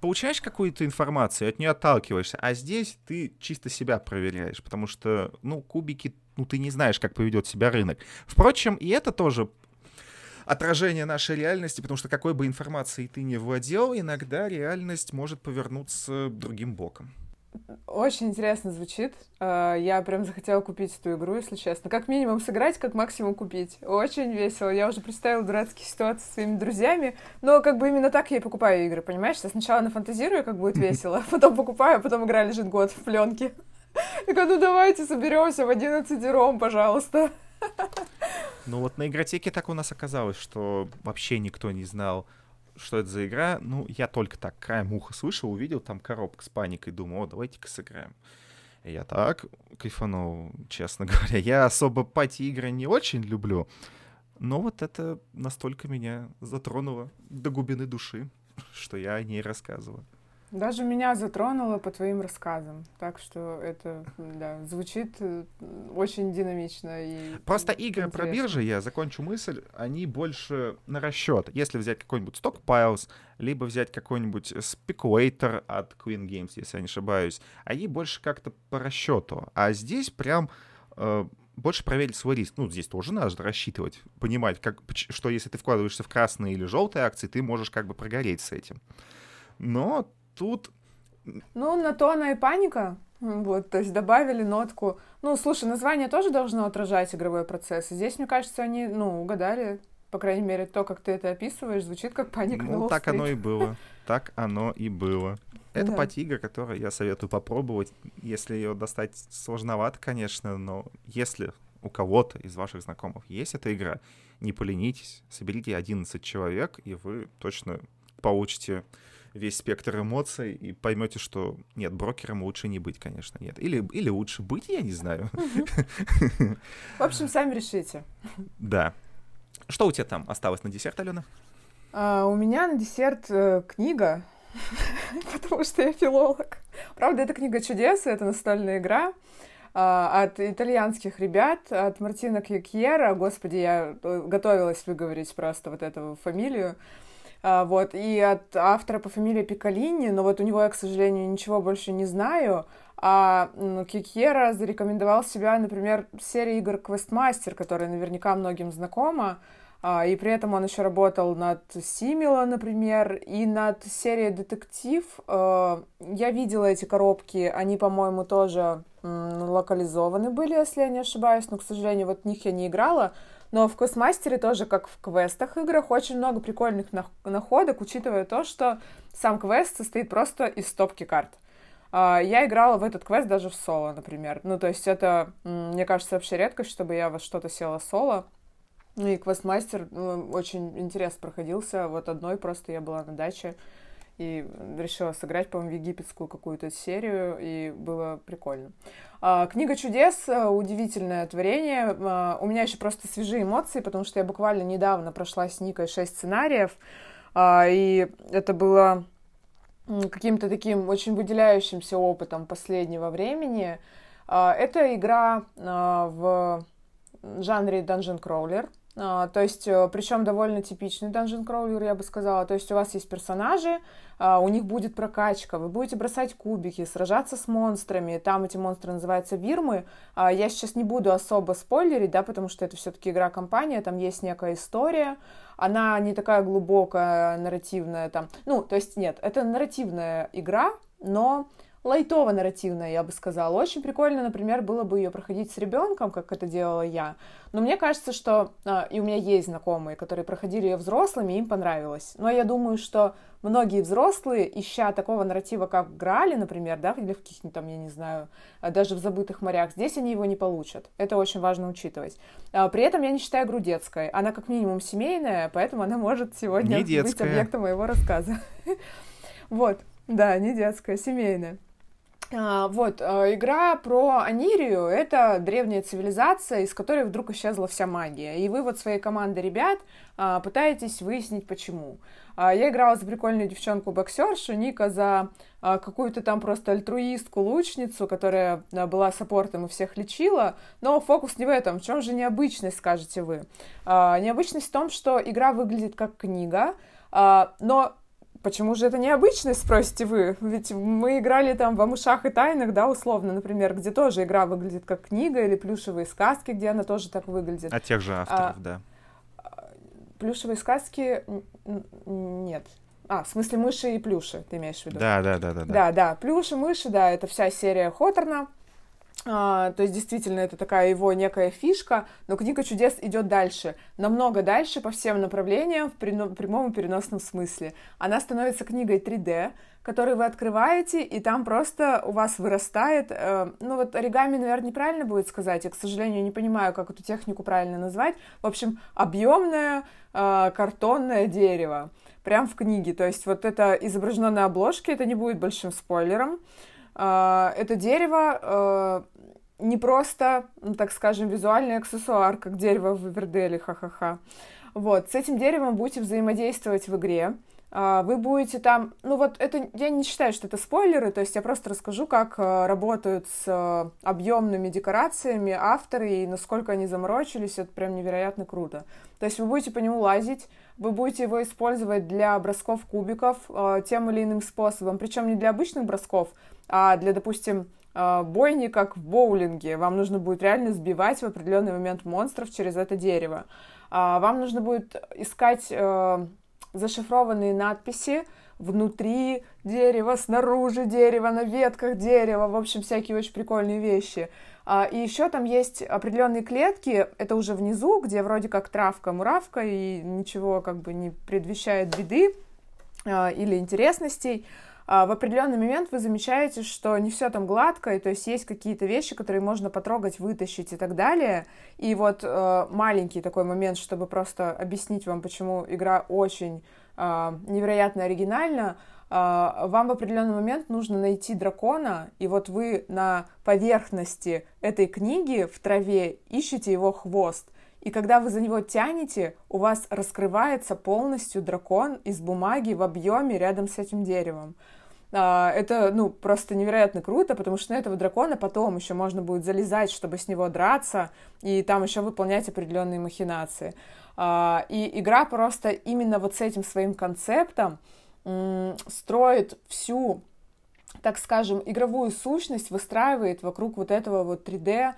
A: получаешь какую-то информацию, от нее отталкиваешься, а здесь ты чисто себя проверяешь, потому что, ну, кубики, ну, ты не знаешь, как поведет себя рынок. Впрочем, и это тоже отражение нашей реальности, потому что какой бы информацией ты не владел, иногда реальность может повернуться другим боком.
B: Очень интересно звучит. А, я прям захотела купить эту игру, если честно. Как минимум сыграть, как максимум купить. Очень весело. Я уже представила дурацкие ситуации с своими друзьями. Но как бы именно так я и покупаю игры, понимаешь? Я сначала нафантазирую, как будет весело, потом покупаю, а потом игра лежит год в пленке. Говорю, ну давайте соберемся в 11 ром, пожалуйста.
A: Ну вот на игротеке так у нас оказалось, что вообще никто не знал, что это за игра. Ну, я только так краем уха слышал, увидел там коробка с паникой, думаю, о, давайте-ка сыграем. И я так кайфанул, (laughs) честно говоря. Я особо пати-игры не очень люблю, но вот это настолько меня затронуло до глубины души, (laughs) что я о ней рассказываю.
B: Даже меня затронуло по твоим рассказам. Так что это, да, звучит э, очень динамично и
A: Просто игры интересно. про биржи, я закончу мысль, они больше на расчет. Если взять какой-нибудь Stockpiles, либо взять какой-нибудь Speculator от Queen Games, если я не ошибаюсь, они больше как-то по расчету. А здесь прям э, больше проверить свой риск. Ну, здесь тоже надо рассчитывать, понимать, как, что если ты вкладываешься в красные или желтые акции, ты можешь как бы прогореть с этим. Но тут...
B: Ну, на то она и паника. Вот, то есть добавили нотку. Ну, слушай, название тоже должно отражать игровой процесс. здесь, мне кажется, они, ну, угадали. По крайней мере, то, как ты это описываешь, звучит как паника
A: ну,
B: на
A: так оно и было. Так оно и было. Это да. патига, которую я советую попробовать. Если ее достать сложновато, конечно, но если у кого-то из ваших знакомых есть эта игра, не поленитесь, соберите 11 человек, и вы точно получите весь спектр эмоций и поймете, что нет, брокером лучше не быть, конечно, нет. Или, или лучше быть, я не знаю.
B: В общем, сами решите.
A: Да. Что у тебя там осталось на десерт, Алена?
B: А, у меня на десерт э, книга, (laughs) потому что я филолог. Правда, это книга чудес, это настольная игра а, от итальянских ребят, от Мартина Кьюкьера. Господи, я э, готовилась выговорить просто вот эту фамилию. А, вот, и от автора по фамилии Пикалини, но вот у него я, к сожалению, ничего больше не знаю, а Кикьера зарекомендовал себя, например, в серии игр Questmaster, которая наверняка многим знакома, а, и при этом он еще работал над Симила, например, и над серией Детектив. А, я видела эти коробки, они, по-моему, тоже локализованы были, если я не ошибаюсь, но, к сожалению, вот в них я не играла. Но в Квестмастере тоже, как в квестах играх, очень много прикольных находок, учитывая то, что сам квест состоит просто из стопки карт. А, я играла в этот квест даже в соло, например. Ну, то есть это, мне кажется, вообще редкость, чтобы я во что-то села соло. Ну и квестмастер ну, очень интересно проходился. Вот одной просто я была на даче и решила сыграть, по-моему, египетскую какую-то серию, и было прикольно. А, книга чудес э, удивительное творение. А, у меня еще просто свежие эмоции, потому что я буквально недавно прошла с Никой шесть сценариев, а, и это было каким-то таким очень выделяющимся опытом последнего времени. Это игра в жанре Dungeon Crawler. А, то есть, э, причем довольно типичный Dungeon Crawler, я бы сказала. То есть у вас есть персонажи, а, у них будет прокачка, вы будете бросать кубики, сражаться с монстрами. Там эти монстры называются вирмы. А, я сейчас не буду особо спойлерить, да, потому что это все-таки игра-компания, там есть некая история. Она не такая глубокая, нарративная там. Ну, то есть нет, это нарративная игра, но лайтово-нарративная, я бы сказала. Очень прикольно, например, было бы ее проходить с ребенком, как это делала я. Но мне кажется, что... А, и у меня есть знакомые, которые проходили ее взрослыми, и им понравилось. Но я думаю, что многие взрослые, ища такого нарратива, как в Грале, например, да, или в каких-нибудь там, я не знаю, а, даже в «Забытых морях», здесь они его не получат. Это очень важно учитывать. А, при этом я не считаю игру детской. Она как минимум семейная, поэтому она может сегодня быть объектом моего рассказа. (laughs) Вот, да, не детская, семейная. А, вот, а, игра про Анирию — это древняя цивилизация, из которой вдруг исчезла вся магия. И вы вот своей командой ребят а, пытаетесь выяснить, почему. Я играла за прикольную девчонку-боксершу, Ника за какую-то там просто альтруистку-лучницу, которая была саппортом и всех лечила, но фокус не в этом. В чем же необычность, скажете вы? Необычность в том, что игра выглядит как книга, но Почему же это необычность, спросите вы? Ведь мы играли там в «Амушах и тайнах», да, условно, например, где тоже игра выглядит как книга, или «Плюшевые сказки», где она тоже так выглядит.
A: От тех же авторов, а, да.
B: «Плюшевые сказки» нет. А, в смысле мыши и плюши, ты имеешь в виду?
A: Да, да, да, да.
B: Да, да, плюши, мыши, да, это вся серия Хоторна. А, то есть действительно это такая его некая фишка, но книга чудес идет дальше, намного дальше по всем направлениям в прямом и переносном смысле. Она становится книгой 3D, которую вы открываете, и там просто у вас вырастает, э, ну вот оригами, наверное, неправильно будет сказать, я, к сожалению, не понимаю, как эту технику правильно назвать. В общем, объемное э, картонное дерево, прям в книге. То есть вот это изображено на обложке, это не будет большим спойлером. Э, это дерево э, не просто, ну, так скажем, визуальный аксессуар, как дерево в Эверделе, ха-ха-ха. Вот, с этим деревом будете взаимодействовать в игре. А, вы будете там, ну вот это, я не считаю, что это спойлеры, то есть я просто расскажу, как а, работают с а, объемными декорациями авторы и насколько они заморочились, это прям невероятно круто. То есть вы будете по нему лазить, вы будете его использовать для бросков кубиков тем или иным способом, причем не для обычных бросков, а для, допустим, бойни, как в боулинге. Вам нужно будет реально сбивать в определенный момент монстров через это дерево. Вам нужно будет искать э, зашифрованные надписи внутри дерева, снаружи дерева, на ветках дерева, в общем, всякие очень прикольные вещи. А, и еще там есть определенные клетки, это уже внизу, где вроде как травка, муравка, и ничего как бы не предвещает беды а, или интересностей. А, в определенный момент вы замечаете, что не все там гладко, и то есть есть какие-то вещи, которые можно потрогать, вытащить и так далее. И вот э, маленький такой момент, чтобы просто объяснить вам, почему игра очень э, невероятно оригинальна. Э, вам в определенный момент нужно найти дракона, и вот вы на поверхности этой книги в траве ищете его хвост. И когда вы за него тянете, у вас раскрывается полностью дракон из бумаги в объеме рядом с этим деревом. А, это, ну, просто невероятно круто, потому что на этого дракона потом еще можно будет залезать, чтобы с него драться, и там еще выполнять определенные махинации. А, и игра просто именно вот с этим своим концептом строит всю, так скажем, игровую сущность, выстраивает вокруг вот этого вот 3D,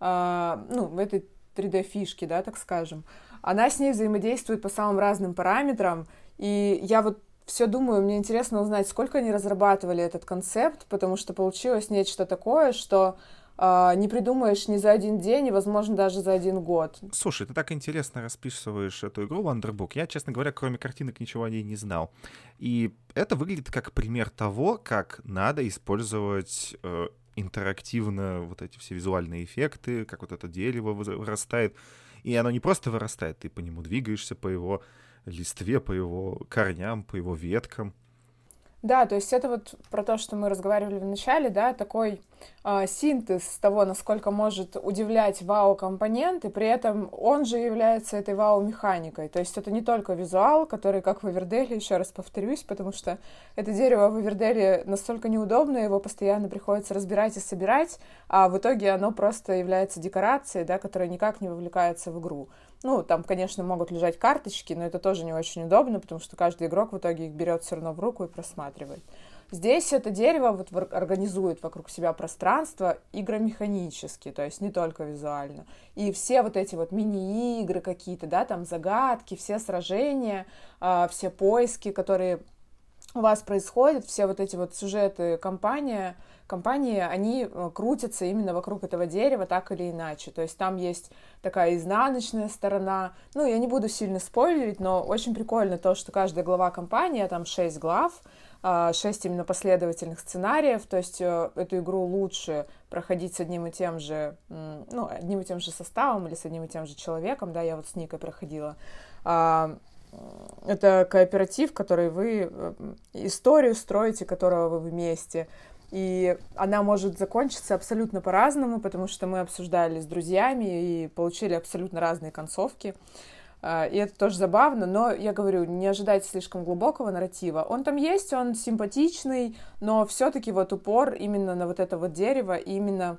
B: а, ну, этой 3D-фишки, да, так скажем. Она с ней взаимодействует по самым разным параметрам, и я вот все думаю, мне интересно узнать, сколько они разрабатывали этот концепт, потому что получилось нечто такое, что э, не придумаешь ни за один день, и, возможно, даже за один год.
A: Слушай, ты так интересно расписываешь эту игру Wonderbook. Я, честно говоря, кроме картинок ничего о ней не знал. И это выглядит как пример того, как надо использовать э, интерактивно вот эти все визуальные эффекты, как вот это дерево вырастает. И оно не просто вырастает, ты по нему двигаешься, по его листве, по его корням, по его веткам.
B: Да, то есть это вот про то, что мы разговаривали в начале, да, такой э, синтез того, насколько может удивлять вау-компонент, и при этом он же является этой вау-механикой. То есть это не только визуал, который, как в Эверделе, еще раз повторюсь, потому что это дерево в Эверделе настолько неудобное, его постоянно приходится разбирать и собирать, а в итоге оно просто является декорацией, да, которая никак не вовлекается в игру. Ну, там, конечно, могут лежать карточки, но это тоже не очень удобно, потому что каждый игрок в итоге их берет все равно в руку и просматривает. Здесь это дерево вот организует вокруг себя пространство игромеханически, то есть не только визуально. И все вот эти вот мини-игры какие-то, да, там загадки, все сражения, э, все поиски, которые у вас происходят, все вот эти вот сюжеты компания, компании, они э, крутятся именно вокруг этого дерева так или иначе. То есть там есть такая изнаночная сторона. Ну, я не буду сильно спойлерить, но очень прикольно то, что каждая глава компании, а там 6 глав, 6 а, именно последовательных сценариев, то есть э, эту игру лучше проходить с одним и тем же, ну, одним и тем же составом или с одним и тем же человеком, да, я вот с Никой проходила. Это кооператив, который вы, э, историю строите, которого вы вместе, и она может закончиться абсолютно по-разному, потому что мы обсуждали с друзьями и получили абсолютно разные концовки. А, и это тоже забавно, но я говорю, не ожидайте слишком глубокого нарратива. Он там есть, он симпатичный, но все-таки вот упор именно на вот это вот дерево, именно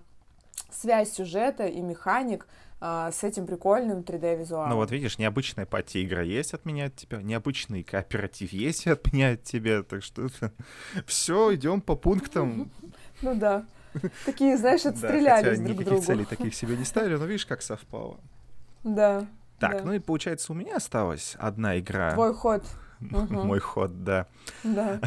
B: связь сюжета и механик — а, с этим прикольным 3D-визуалом.
A: Ну вот видишь, необычная пати-игра есть от меня от тебя, необычный кооператив есть от меня от тебя, так что (laughs) все, идем по пунктам. (laughs)
B: Ну да. Такие, знаешь, отстрелялись друг
A: друг другу. целей таких себе не ставили, но видишь, как совпало.
B: Да.
A: Так, ну и получается, у меня осталась одна игра.
B: Твой ход. (laughs)
A: Мой ход, да.
B: Да.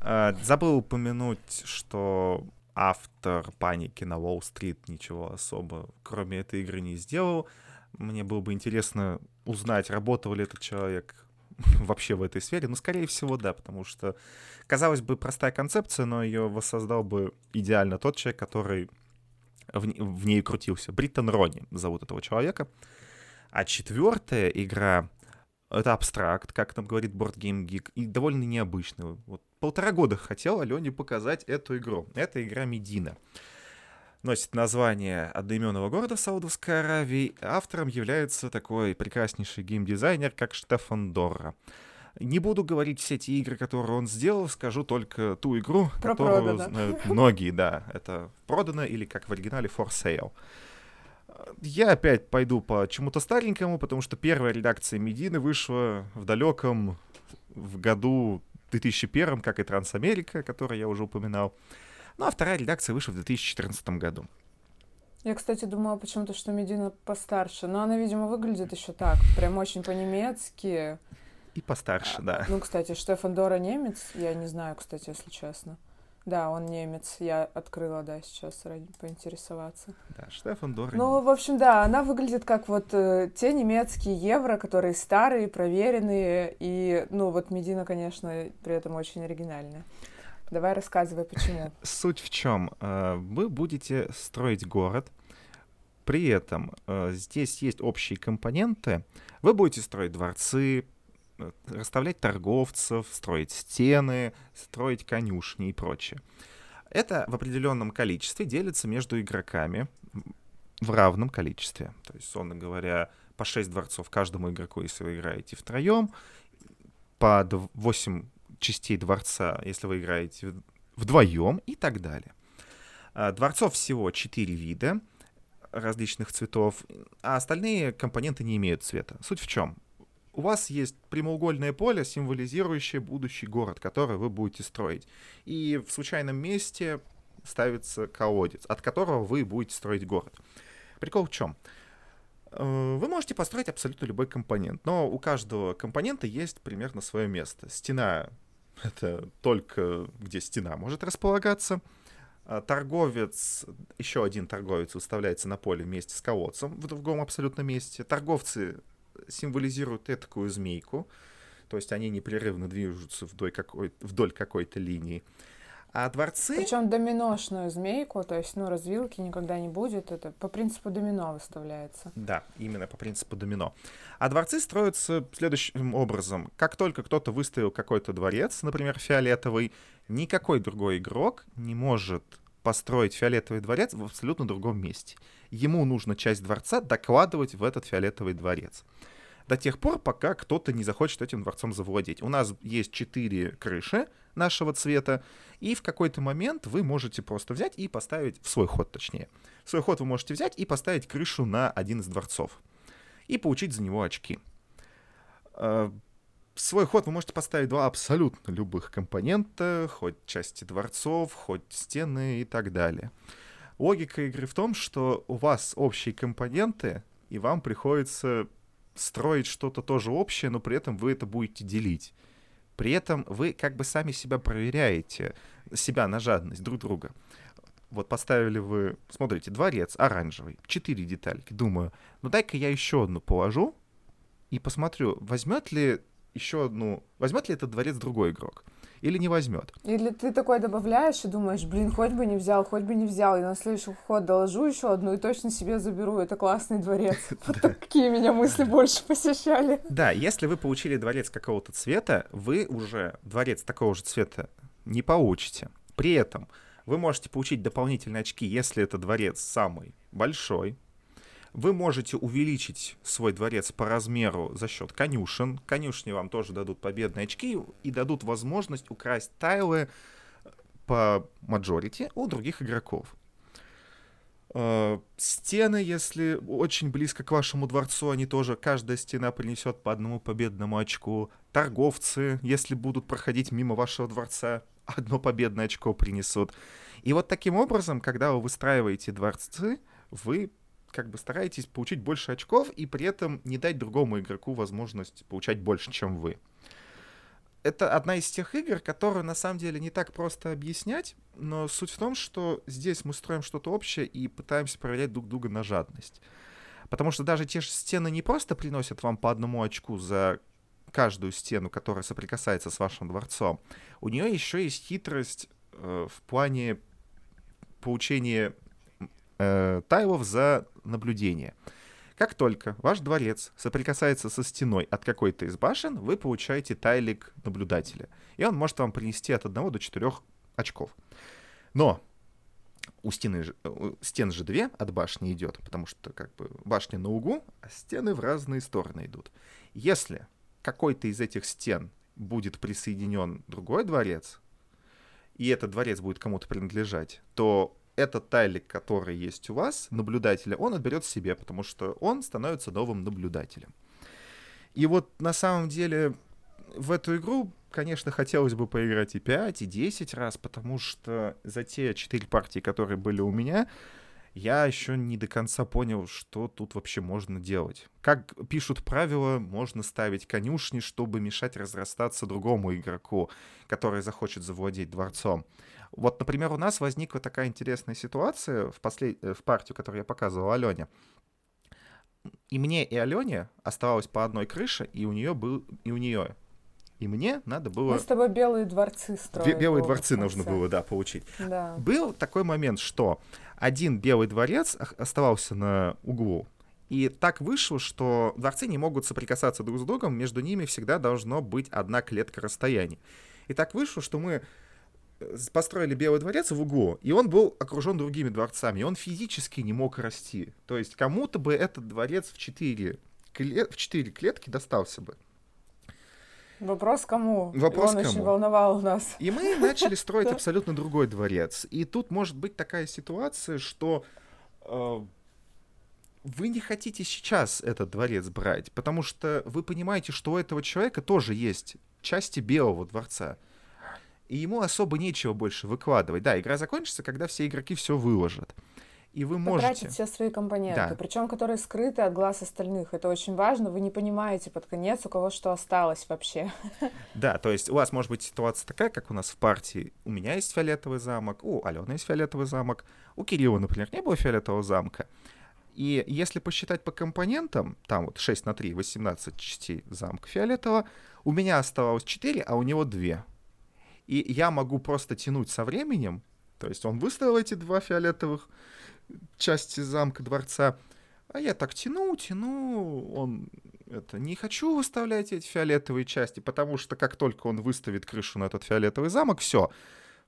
A: А, забыл упомянуть, что автор паники на Уолл-стрит ничего особо, кроме этой игры, не сделал. Мне было бы интересно узнать, работал ли этот человек (laughs) вообще в этой сфере. Ну, скорее всего, да, потому что, казалось бы, простая концепция, но ее воссоздал бы идеально тот человек, который в, в ней крутился. Бриттон Ронни зовут этого человека. А четвертая игра — это абстракт, как нам говорит Board Game Geek, и довольно необычный. Вот полтора года хотел Алене показать эту игру. Это игра Медина. Носит название одноименного города в Саудовской Аравии. Автором является такой прекраснейший геймдизайнер, как Штефан Дорра. Не буду говорить все эти игры, которые он сделал, скажу только ту игру,
B: Про
A: которую
B: продано.
A: знают многие, да. Это продано или, как в оригинале, for sale. Я опять пойду по чему-то старенькому, потому что первая редакция Медины вышла в далеком в году 2001, как и Трансамерика, который я уже упоминал. Ну а вторая редакция вышла в 2014 году.
B: Я, кстати, думала почему-то, что Медина постарше, но она, видимо, выглядит еще так, прям очень по-немецки.
A: И постарше, да.
B: Ну, кстати, Штефан Дора немец, я не знаю, кстати, если честно. Да, он немец, я открыла, да, сейчас ради поинтересоваться.
A: Да, Штефан Дор.
B: Ну, в общем, да, она выглядит как вот э, те немецкие евро, которые старые, проверенные, и, ну, вот Медина, конечно, при этом очень оригинальная. Давай рассказывай, почему. (laughs)
A: Суть в чем? Вы будете строить город, при этом э, здесь есть общие компоненты. Вы будете строить дворцы, э, расставлять торговцев, строить стены, строить конюшни и прочее. Это в определенном количестве делится между игроками в равном количестве. То есть, условно говоря, по 6 дворцов каждому игроку, если вы играете втроем, по 8 частей дворца, если вы играете вдвоем и так далее. А, Дворцов всего 4 вида различных цветов, а остальные компоненты не имеют цвета. Суть в чем? У вас есть прямоугольное поле, символизирующее будущий город, который вы будете строить. И в случайном месте ставится колодец, от которого вы будете строить город. Прикол в чем? Э, Вы можете построить абсолютно любой компонент, но у каждого компонента есть примерно свое место. Стена — это только где стена может располагаться. А Торговец, еще один торговец выставляется на поле вместе с колодцем в другом абсолютно месте. Торговцы символизируют такую змейку, то есть они непрерывно движутся вдоль, какой, вдоль какой-то линии. А дворцы...
B: Причем доминошную змейку, то есть, ну, развилки никогда не будет, это по принципу домино выставляется.
A: Да, именно по принципу домино. А дворцы строятся следующим образом. Как только кто-то выставил какой-то дворец, например, фиолетовый, никакой другой игрок не может построить фиолетовый дворец в абсолютно другом месте. Ему нужно часть дворца докладывать в этот фиолетовый дворец. До тех пор, пока кто-то не захочет этим дворцом завладеть. У нас есть четыре крыши нашего цвета, и в какой-то момент вы можете просто взять и поставить, в свой ход точнее, в свой ход вы можете взять и поставить крышу на один из дворцов и получить за него очки. Свой ход вы можете поставить два абсолютно любых компонента, хоть части дворцов, хоть стены и так далее. Логика игры в том, что у вас общие компоненты, и вам приходится строить что-то тоже общее, но при этом вы это будете делить. При этом вы как бы сами себя проверяете, себя на жадность друг друга. Вот поставили вы, смотрите, дворец оранжевый, четыре детальки. Думаю, ну дай-ка я еще одну положу и посмотрю, возьмет ли еще одну, возьмет ли этот дворец другой игрок или не возьмет.
B: Или ты такой добавляешь и думаешь, блин, хоть бы не взял, хоть бы не взял, и на следующий ход доложу еще одну и точно себе заберу, это классный дворец. (laughs) Вот такие меня мысли больше посещали.
A: Да, если вы получили дворец какого-то цвета, вы уже дворец такого же цвета не получите. При этом вы можете получить дополнительные очки, если это дворец самый большой. Вы можете увеличить свой дворец по размеру за счет конюшен. Конюшни вам тоже дадут победные очки и дадут возможность украсть тайлы по мажорити у других игроков. Э, Стены, если очень близко к вашему дворцу, они тоже, каждая стена принесет по одному победному очку. Торговцы, если будут проходить мимо вашего дворца, одно победное очко принесут. И вот таким образом, когда вы выстраиваете дворцы, вы как бы стараетесь получить больше очков и при этом не дать другому игроку возможность получать больше, чем вы. это одна из тех игр, которую на самом деле не так просто объяснять, но суть в том, что здесь мы строим что-то общее и пытаемся проверять друг друга на жадность. Потому что даже те же стены не просто приносят вам по одному очку за каждую стену, которая соприкасается с вашим дворцом. У нее еще есть хитрость э, в плане получения э, тайлов за наблюдение. Как только ваш дворец соприкасается со стеной от какой-то из башен, вы получаете тайлик наблюдателя. И он может вам принести от 1 до 4 очков. Но у стены у стен же две от башни идет, потому что как бы башня на углу, а стены в разные стороны идут. Если какой-то из этих стен будет присоединен другой дворец, и этот дворец будет кому-то принадлежать, то этот тайлик, который есть у вас, наблюдателя, он отберет себе, потому что он становится новым наблюдателем. И вот на самом деле в эту игру, конечно, хотелось бы поиграть и 5, и 10 раз, потому что за те 4 партии, которые были у меня, я еще не до конца понял, что тут вообще можно делать. Как пишут правила, можно ставить конюшни, чтобы мешать разрастаться другому игроку, который захочет завладеть дворцом. Вот, например, у нас возникла такая интересная ситуация в, послед... Э, в партию, которую я показывал Алене. И мне, и Алене оставалось по одной крыше, и у нее был, и у нее и мне надо было...
B: Мы с тобой белые дворцы строили.
A: Белые дворцы нужно было, да, получить. Да. Был такой момент, что один белый дворец оставался на углу, и так вышло, что дворцы не могут соприкасаться друг с другом, между ними всегда должно быть одна клетка расстояния. И так вышло, что мы построили Белый дворец в углу, и он был окружен другими дворцами, и он физически не мог расти. То есть кому-то бы этот дворец в четыре, клет... в четыре клетки достался бы.
B: Вопрос кому?
A: Вопрос
B: Он
A: кому?
B: очень волновал нас.
A: И мы начали строить (laughs) абсолютно другой дворец. И тут может быть такая ситуация, что э, вы не хотите сейчас этот дворец брать, потому что вы понимаете, что у этого человека тоже есть части Белого дворца. И ему особо нечего больше выкладывать. Да, игра закончится, когда все игроки все выложат и вы можете...
B: Потратить все свои компоненты, да. причем которые скрыты от глаз остальных. Это очень важно, вы не понимаете под конец, у кого что осталось вообще. (laughs)
A: Да, то есть у вас может быть ситуация такая, как у нас в партии. У меня есть фиолетовый замок, у Алены есть фиолетовый замок, у Кирилла, например, не было фиолетового замка. И если посчитать по компонентам, там вот 6 на 3, 18 частей замка фиолетового, у меня оставалось 4, а у него 2. И я могу просто тянуть со временем, то есть он выставил эти два фиолетовых, части замка, дворца. А я так тяну, тяну, он это не хочу выставлять эти фиолетовые части, потому что как только он выставит крышу на этот фиолетовый замок, все,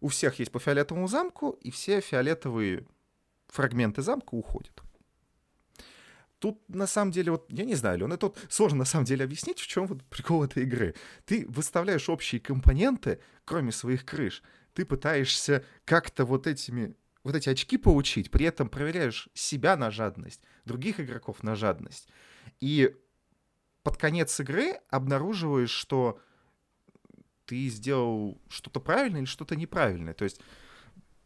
A: у всех есть по фиолетовому замку, и все фиолетовые фрагменты замка уходят. Тут, на самом деле, вот, я не знаю, Леон, это вот сложно, на самом деле, объяснить, в чем вот прикол этой игры. Ты выставляешь общие компоненты, кроме своих крыш. Ты пытаешься как-то вот этими вот эти очки получить, при этом проверяешь себя на жадность, других игроков на жадность. И под конец игры обнаруживаешь, что ты сделал что-то правильное или что-то неправильное. То есть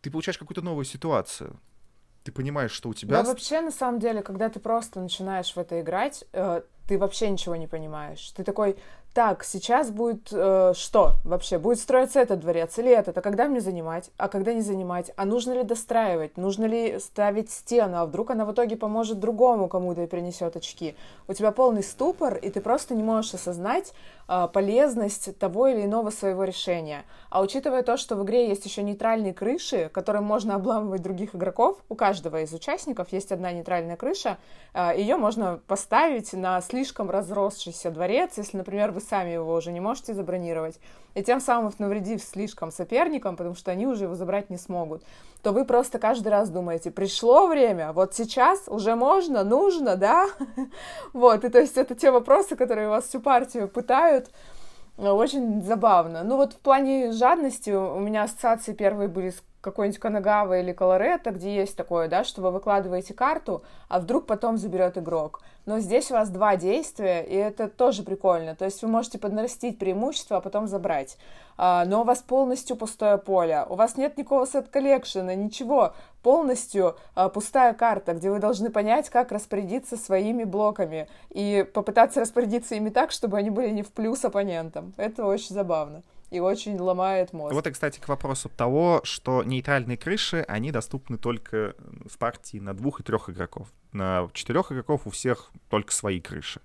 A: ты получаешь какую-то новую ситуацию. Ты понимаешь, что у тебя...
B: Да, вообще, на самом деле, когда ты просто начинаешь в это играть, э, ты вообще ничего не понимаешь. Ты такой, так, сейчас будет э, что вообще? Будет строиться этот дворец или этот? А когда мне занимать? А когда не занимать? А нужно ли достраивать? Нужно ли ставить стену? А вдруг она в итоге поможет другому кому-то и принесет очки? У тебя полный ступор, и ты просто не можешь осознать полезность того или иного своего решения. А учитывая то, что в игре есть еще нейтральные крыши, которым можно (laughs) обламывать других игроков, у каждого из участников есть одна нейтральная крыша, э, ее можно поставить на слишком разросшийся дворец, если, например, вы сами его уже не можете забронировать, и тем самым навредив слишком соперникам, потому что они уже его забрать не смогут, то вы просто каждый раз думаете, пришло время, вот сейчас уже можно, нужно, да? (laughs) Вот, и то есть это те вопросы, которые вас всю партию пытают, очень забавно. Ну вот в плане жадности у меня ассоциации первые были с какой-нибудь Канагава или Колоретто, где есть такое, да, что вы выкладываете карту, а вдруг потом заберет игрок. Но здесь у вас два действия, и это тоже прикольно. То есть вы можете поднарастить преимущество, а потом забрать. А, но у вас полностью пустое поле. У вас нет никакого сет-коллекшена, ничего. Полностью а, пустая карта, где вы должны понять, как распорядиться своими блоками и попытаться распорядиться ими так, чтобы они были не в плюс оппонентам. Это очень забавно и очень ломает мозг.
A: Вот и, кстати, к вопросу того, что нейтральные крыши, они доступны только в партии на двух и трех игроков. На четырех игроков у всех только свои крыши.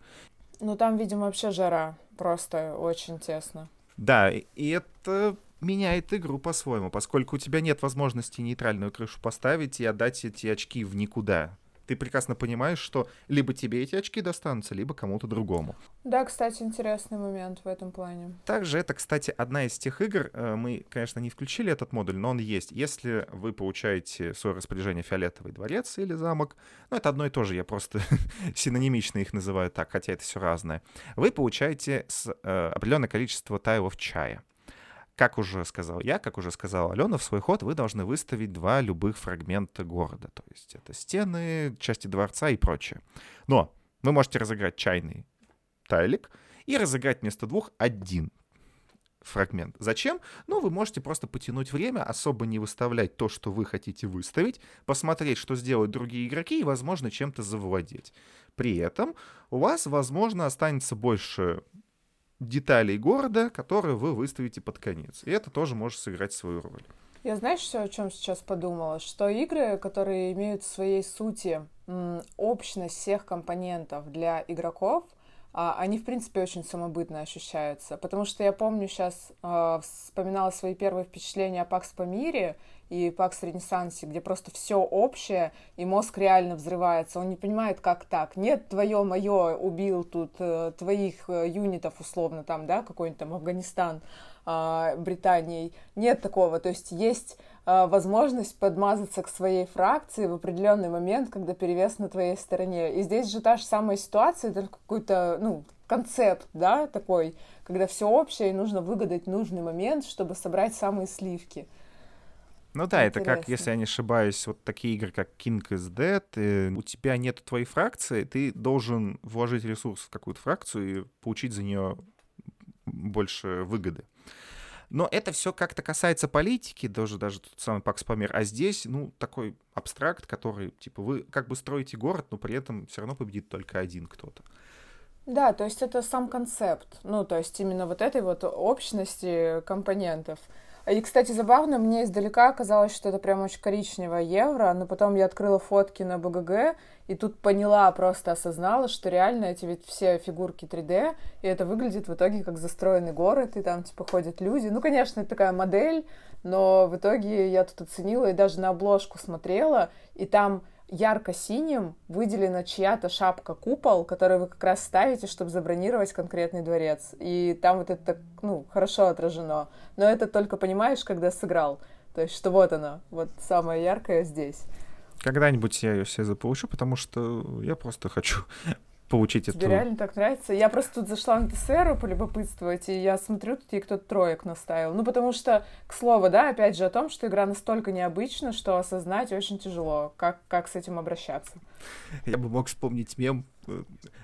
B: Ну, там, видимо, вообще жара. Просто очень тесно.
A: Да, и это меняет игру по-своему, поскольку у тебя нет возможности нейтральную крышу поставить и отдать эти очки в никуда ты прекрасно понимаешь, что либо тебе эти очки достанутся, либо кому-то другому.
B: Да, кстати, интересный момент в этом плане.
A: Также это, кстати, одна из тех игр, э, мы, конечно, не включили этот модуль, но он есть. Если вы получаете в свое распоряжение фиолетовый дворец или замок, ну, это одно и то же, я просто (laughs) синонимично их называю так, хотя это все разное, вы получаете с, э, определенное количество тайлов чая. Как уже сказал я, как уже сказала Алена, в свой ход вы должны выставить два любых фрагмента города. То есть это стены, части дворца и прочее. Но вы можете разыграть чайный тайлик и разыграть вместо двух один фрагмент. Зачем? Ну, вы можете просто потянуть время, особо не выставлять то, что вы хотите выставить, посмотреть, что сделают другие игроки и, возможно, чем-то завладеть. При этом у вас, возможно, останется больше деталей города, которые вы выставите под конец. И это тоже может сыграть свою роль.
B: Я знаешь, все, о чем сейчас подумала? Что игры, которые имеют в своей сути общность всех компонентов для игроков, а, они, в принципе, очень самобытно ощущаются. Потому что я помню сейчас, э, вспоминала свои первые впечатления о Пакс по мире и Пакс Ренессансе, где просто все общее, и мозг реально взрывается. Он не понимает, как так. Нет, твое, мое, убил тут э, твоих э, юнитов, условно, там, да, какой-нибудь там Афганистан, э, Британией. Нет такого. То есть есть Э, возможность подмазаться к своей фракции в определенный момент, когда перевес на твоей стороне. И здесь же та же самая ситуация, это какой-то, ну, концепт, да, такой, когда все общее, и нужно выгадать нужный момент, чтобы собрать самые сливки.
A: Ну да, Интересно. это как, если я не ошибаюсь, вот такие игры, как King is Dead, э, у тебя нет твоей фракции, ты должен вложить ресурс в какую-то фракцию и получить за нее больше выгоды. Но это все как-то касается политики, даже, даже тот самый Пакс Памир. А здесь, ну, такой абстракт, который, типа, вы как бы строите город, но при этом все равно победит только один кто-то.
B: Да, то есть это сам концепт. Ну, то есть именно вот этой вот общности компонентов. И, кстати, забавно, мне издалека казалось, что это прям очень коричневое евро, но потом я открыла фотки на БГГ, и тут поняла, просто осознала, что реально эти ведь все фигурки 3D, и это выглядит в итоге как застроенный город, и там, типа, ходят люди. Ну, конечно, это такая модель, но в итоге я тут оценила и даже на обложку смотрела, и там ярко-синим выделена чья-то шапка-купол, которую вы как раз ставите, чтобы забронировать конкретный дворец. И там вот это, ну, хорошо отражено. Но это только понимаешь, когда сыграл. То есть, что вот она, вот самая яркая здесь.
A: Когда-нибудь я ее себе заполучу, потому что я просто хочу получить
B: Тебе
A: эту...
B: реально так нравится? Я просто тут зашла на ТСРу полюбопытствовать, и я смотрю, тут ей кто-то троек наставил. Ну, потому что, к слову, да, опять же, о том, что игра настолько необычна, что осознать очень тяжело, как, как с этим обращаться.
A: Я бы мог вспомнить мем.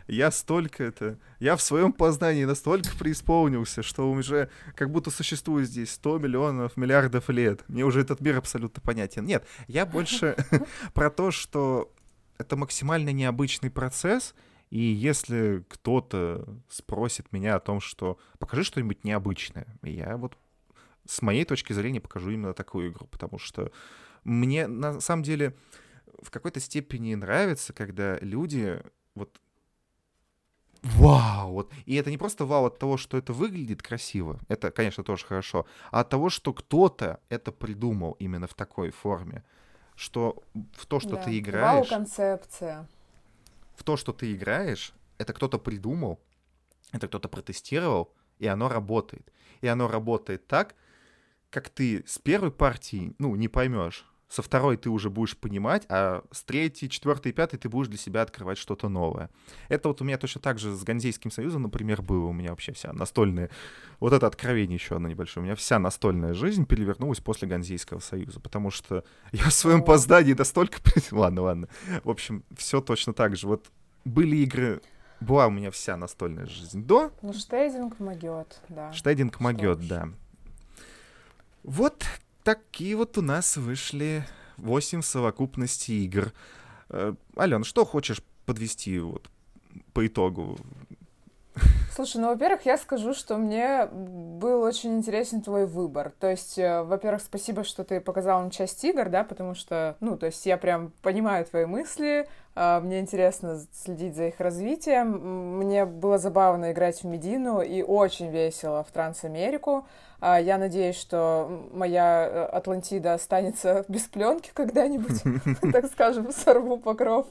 A: Я столько это... Я в своем познании настолько преисполнился, что уже как будто существует здесь 100 миллионов, миллиардов лет. Мне уже этот мир абсолютно понятен. Нет, я больше (laughs) про то, что это максимально необычный процесс, и если кто-то спросит меня о том, что покажи что-нибудь необычное, я вот с моей точки зрения покажу именно такую игру, потому что мне на самом деле в какой-то степени нравится, когда люди вот вау, вот. И это не просто вау! от того, что это выглядит красиво, это, конечно, тоже хорошо, а от того, что кто-то это придумал именно в такой форме, что в то, что да. ты играешь...
B: Вау-концепция
A: то, что ты играешь, это кто-то придумал, это кто-то протестировал, и оно работает. И оно работает так, как ты с первой партии, ну, не поймешь, со второй ты уже будешь понимать, а с третьей, четвертой и пятой ты будешь для себя открывать что-то новое. Это вот у меня точно так же с Ганзейским союзом, например, было у меня вообще вся настольная... Вот это откровение еще одно небольшое. У меня вся настольная жизнь перевернулась после Ганзейского союза, потому что (laughs) я в своем поздании настолько... ладно, ладно. В общем, все точно так же. Вот были игры была у меня вся настольная жизнь до.
B: Ну, штейдинг могет, да.
A: Штейдинг могет, да. Вот такие вот у нас вышли 8 совокупности игр. Э, Ален, что хочешь подвести вот по итогу?
B: Слушай, ну, во-первых, я скажу, что мне был очень интересен твой выбор. То есть, э, во-первых, спасибо, что ты показал нам часть игр, да, потому что, ну, то есть я прям понимаю твои мысли, э, мне интересно следить за их развитием. Мне было забавно играть в Медину и очень весело в Трансамерику. А, я надеюсь, что моя э, Атлантида останется (laughs) без пленки когда-нибудь, (laughs) так скажем, сорву покров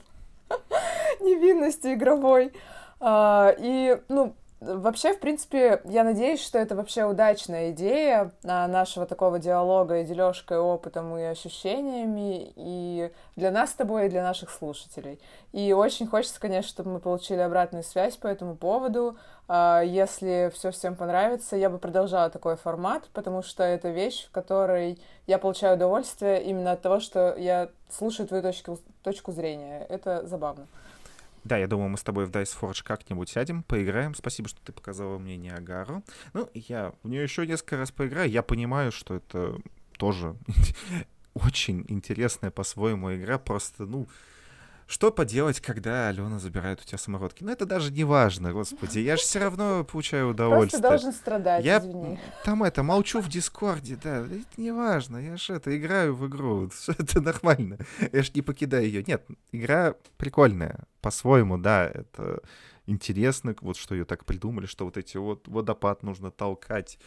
B: (laughs) невинности игровой. А, и, ну, Вообще, в принципе, я надеюсь, что это вообще удачная идея а, нашего такого диалога и дележкой опытом и ощущениями и для нас с тобой, и для наших слушателей. И очень хочется, конечно, чтобы мы получили обратную связь по этому поводу. А, если все всем понравится, я бы продолжала такой формат, потому что это вещь, в которой я получаю удовольствие именно от того, что я слушаю твою точку, точку зрения. Это забавно.
A: Да, я думаю, мы с тобой в Dice Forge как-нибудь сядем, поиграем. Спасибо, что ты показала мне Ниагару. Ну, я в нее еще несколько раз поиграю. Я понимаю, что это тоже (laughs) очень интересная по-своему игра. Просто, ну, что поделать, когда Алена забирает у тебя самородки? Ну, это даже не важно, господи. Я же все равно получаю удовольствие.
B: Просто должен страдать,
A: я
B: извини.
A: Там это, молчу в Дискорде, да. Это не важно. Я же это, играю в игру. Это нормально. Я же не покидаю ее. Нет, игра прикольная. По-своему, да. Это интересно, вот что ее так придумали, что вот эти вот водопад нужно толкать.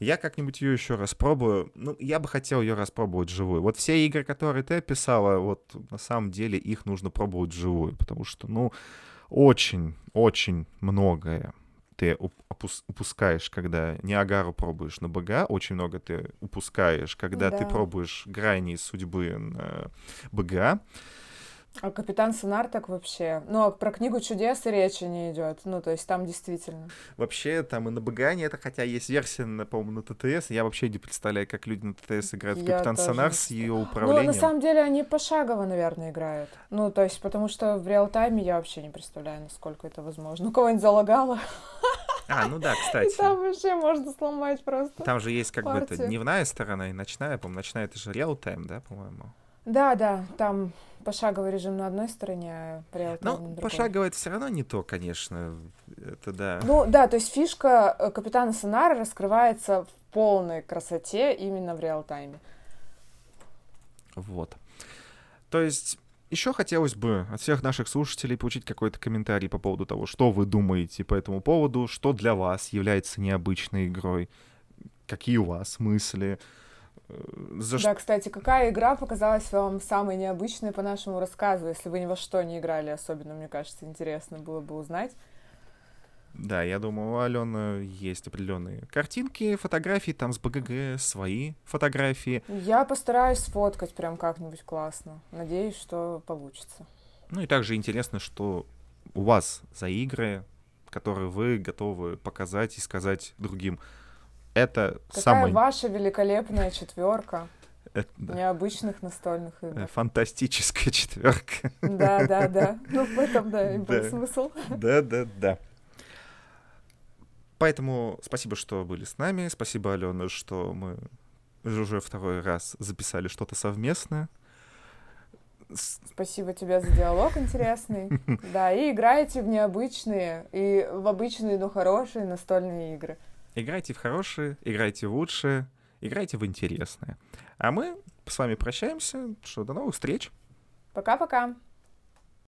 A: Я как-нибудь ее еще распробую. Ну, я бы хотел ее распробовать живую. Вот все игры, которые ты описала, вот на самом деле их нужно пробовать живую, потому что, ну, очень, очень многое ты упускаешь, когда Ниагару пробуешь на БГ, очень много ты упускаешь, когда да. ты пробуешь грани судьбы на БГ.
B: А капитан Сонар так вообще. Ну, а про книгу чудес и речи не идет. Ну, то есть там действительно.
A: Вообще, там и на Багане это, хотя есть версия, на, по-моему, на ТТС. Я вообще не представляю, как люди на ТТС играют в Капитан Сонар с ее управлением.
B: Ну, на самом деле, они пошагово, наверное, играют. Ну, то есть, потому что в реал-тайме я вообще не представляю, насколько это возможно. Ну, кого-нибудь залагало.
A: А, ну да, (laughs) кстати.
B: И там вообще можно сломать просто.
A: Там же есть как партию. бы это дневная сторона и ночная. По-моему, ночная это же реал-тайм, да, по-моему?
B: Да, да, там пошаговый режим на одной стороне, а реал
A: Ну, на пошаговый это все равно не то, конечно. Это да.
B: Ну да, то есть фишка э, капитана Сонара раскрывается в полной красоте именно в реал-тайме.
A: Вот. То есть еще хотелось бы от всех наших слушателей получить какой-то комментарий по поводу того, что вы думаете по этому поводу, что для вас является необычной игрой, какие у вас мысли,
B: за да, кстати, какая игра показалась вам самой необычной по нашему рассказу, если вы ни во что не играли, особенно, мне кажется, интересно было бы узнать.
A: Да, я думаю, у Алены есть определенные картинки, фотографии, там с БГГ свои фотографии.
B: Я постараюсь сфоткать прям как-нибудь классно. Надеюсь, что получится.
A: Ну и также интересно, что у вас за игры, которые вы готовы показать и сказать другим это
B: Какая
A: самое...
B: ваша великолепная четверка это, да. необычных настольных игр. Э,
A: фантастическая четверка.
B: Да, да, да. (laughs) Ну, в этом, да, и был смысл.
A: Да, да, да. Поэтому спасибо, что были с нами. Спасибо, Алена, что мы уже второй раз записали что-то совместное.
B: Спасибо тебе за диалог интересный. (laughs) Да, и играйте в необычные и в обычные, но хорошие настольные игры.
A: Играйте в хорошие, играйте в лучшие, играйте в интересные. А мы с вами прощаемся. Что, до новых встреч.
B: Пока-пока.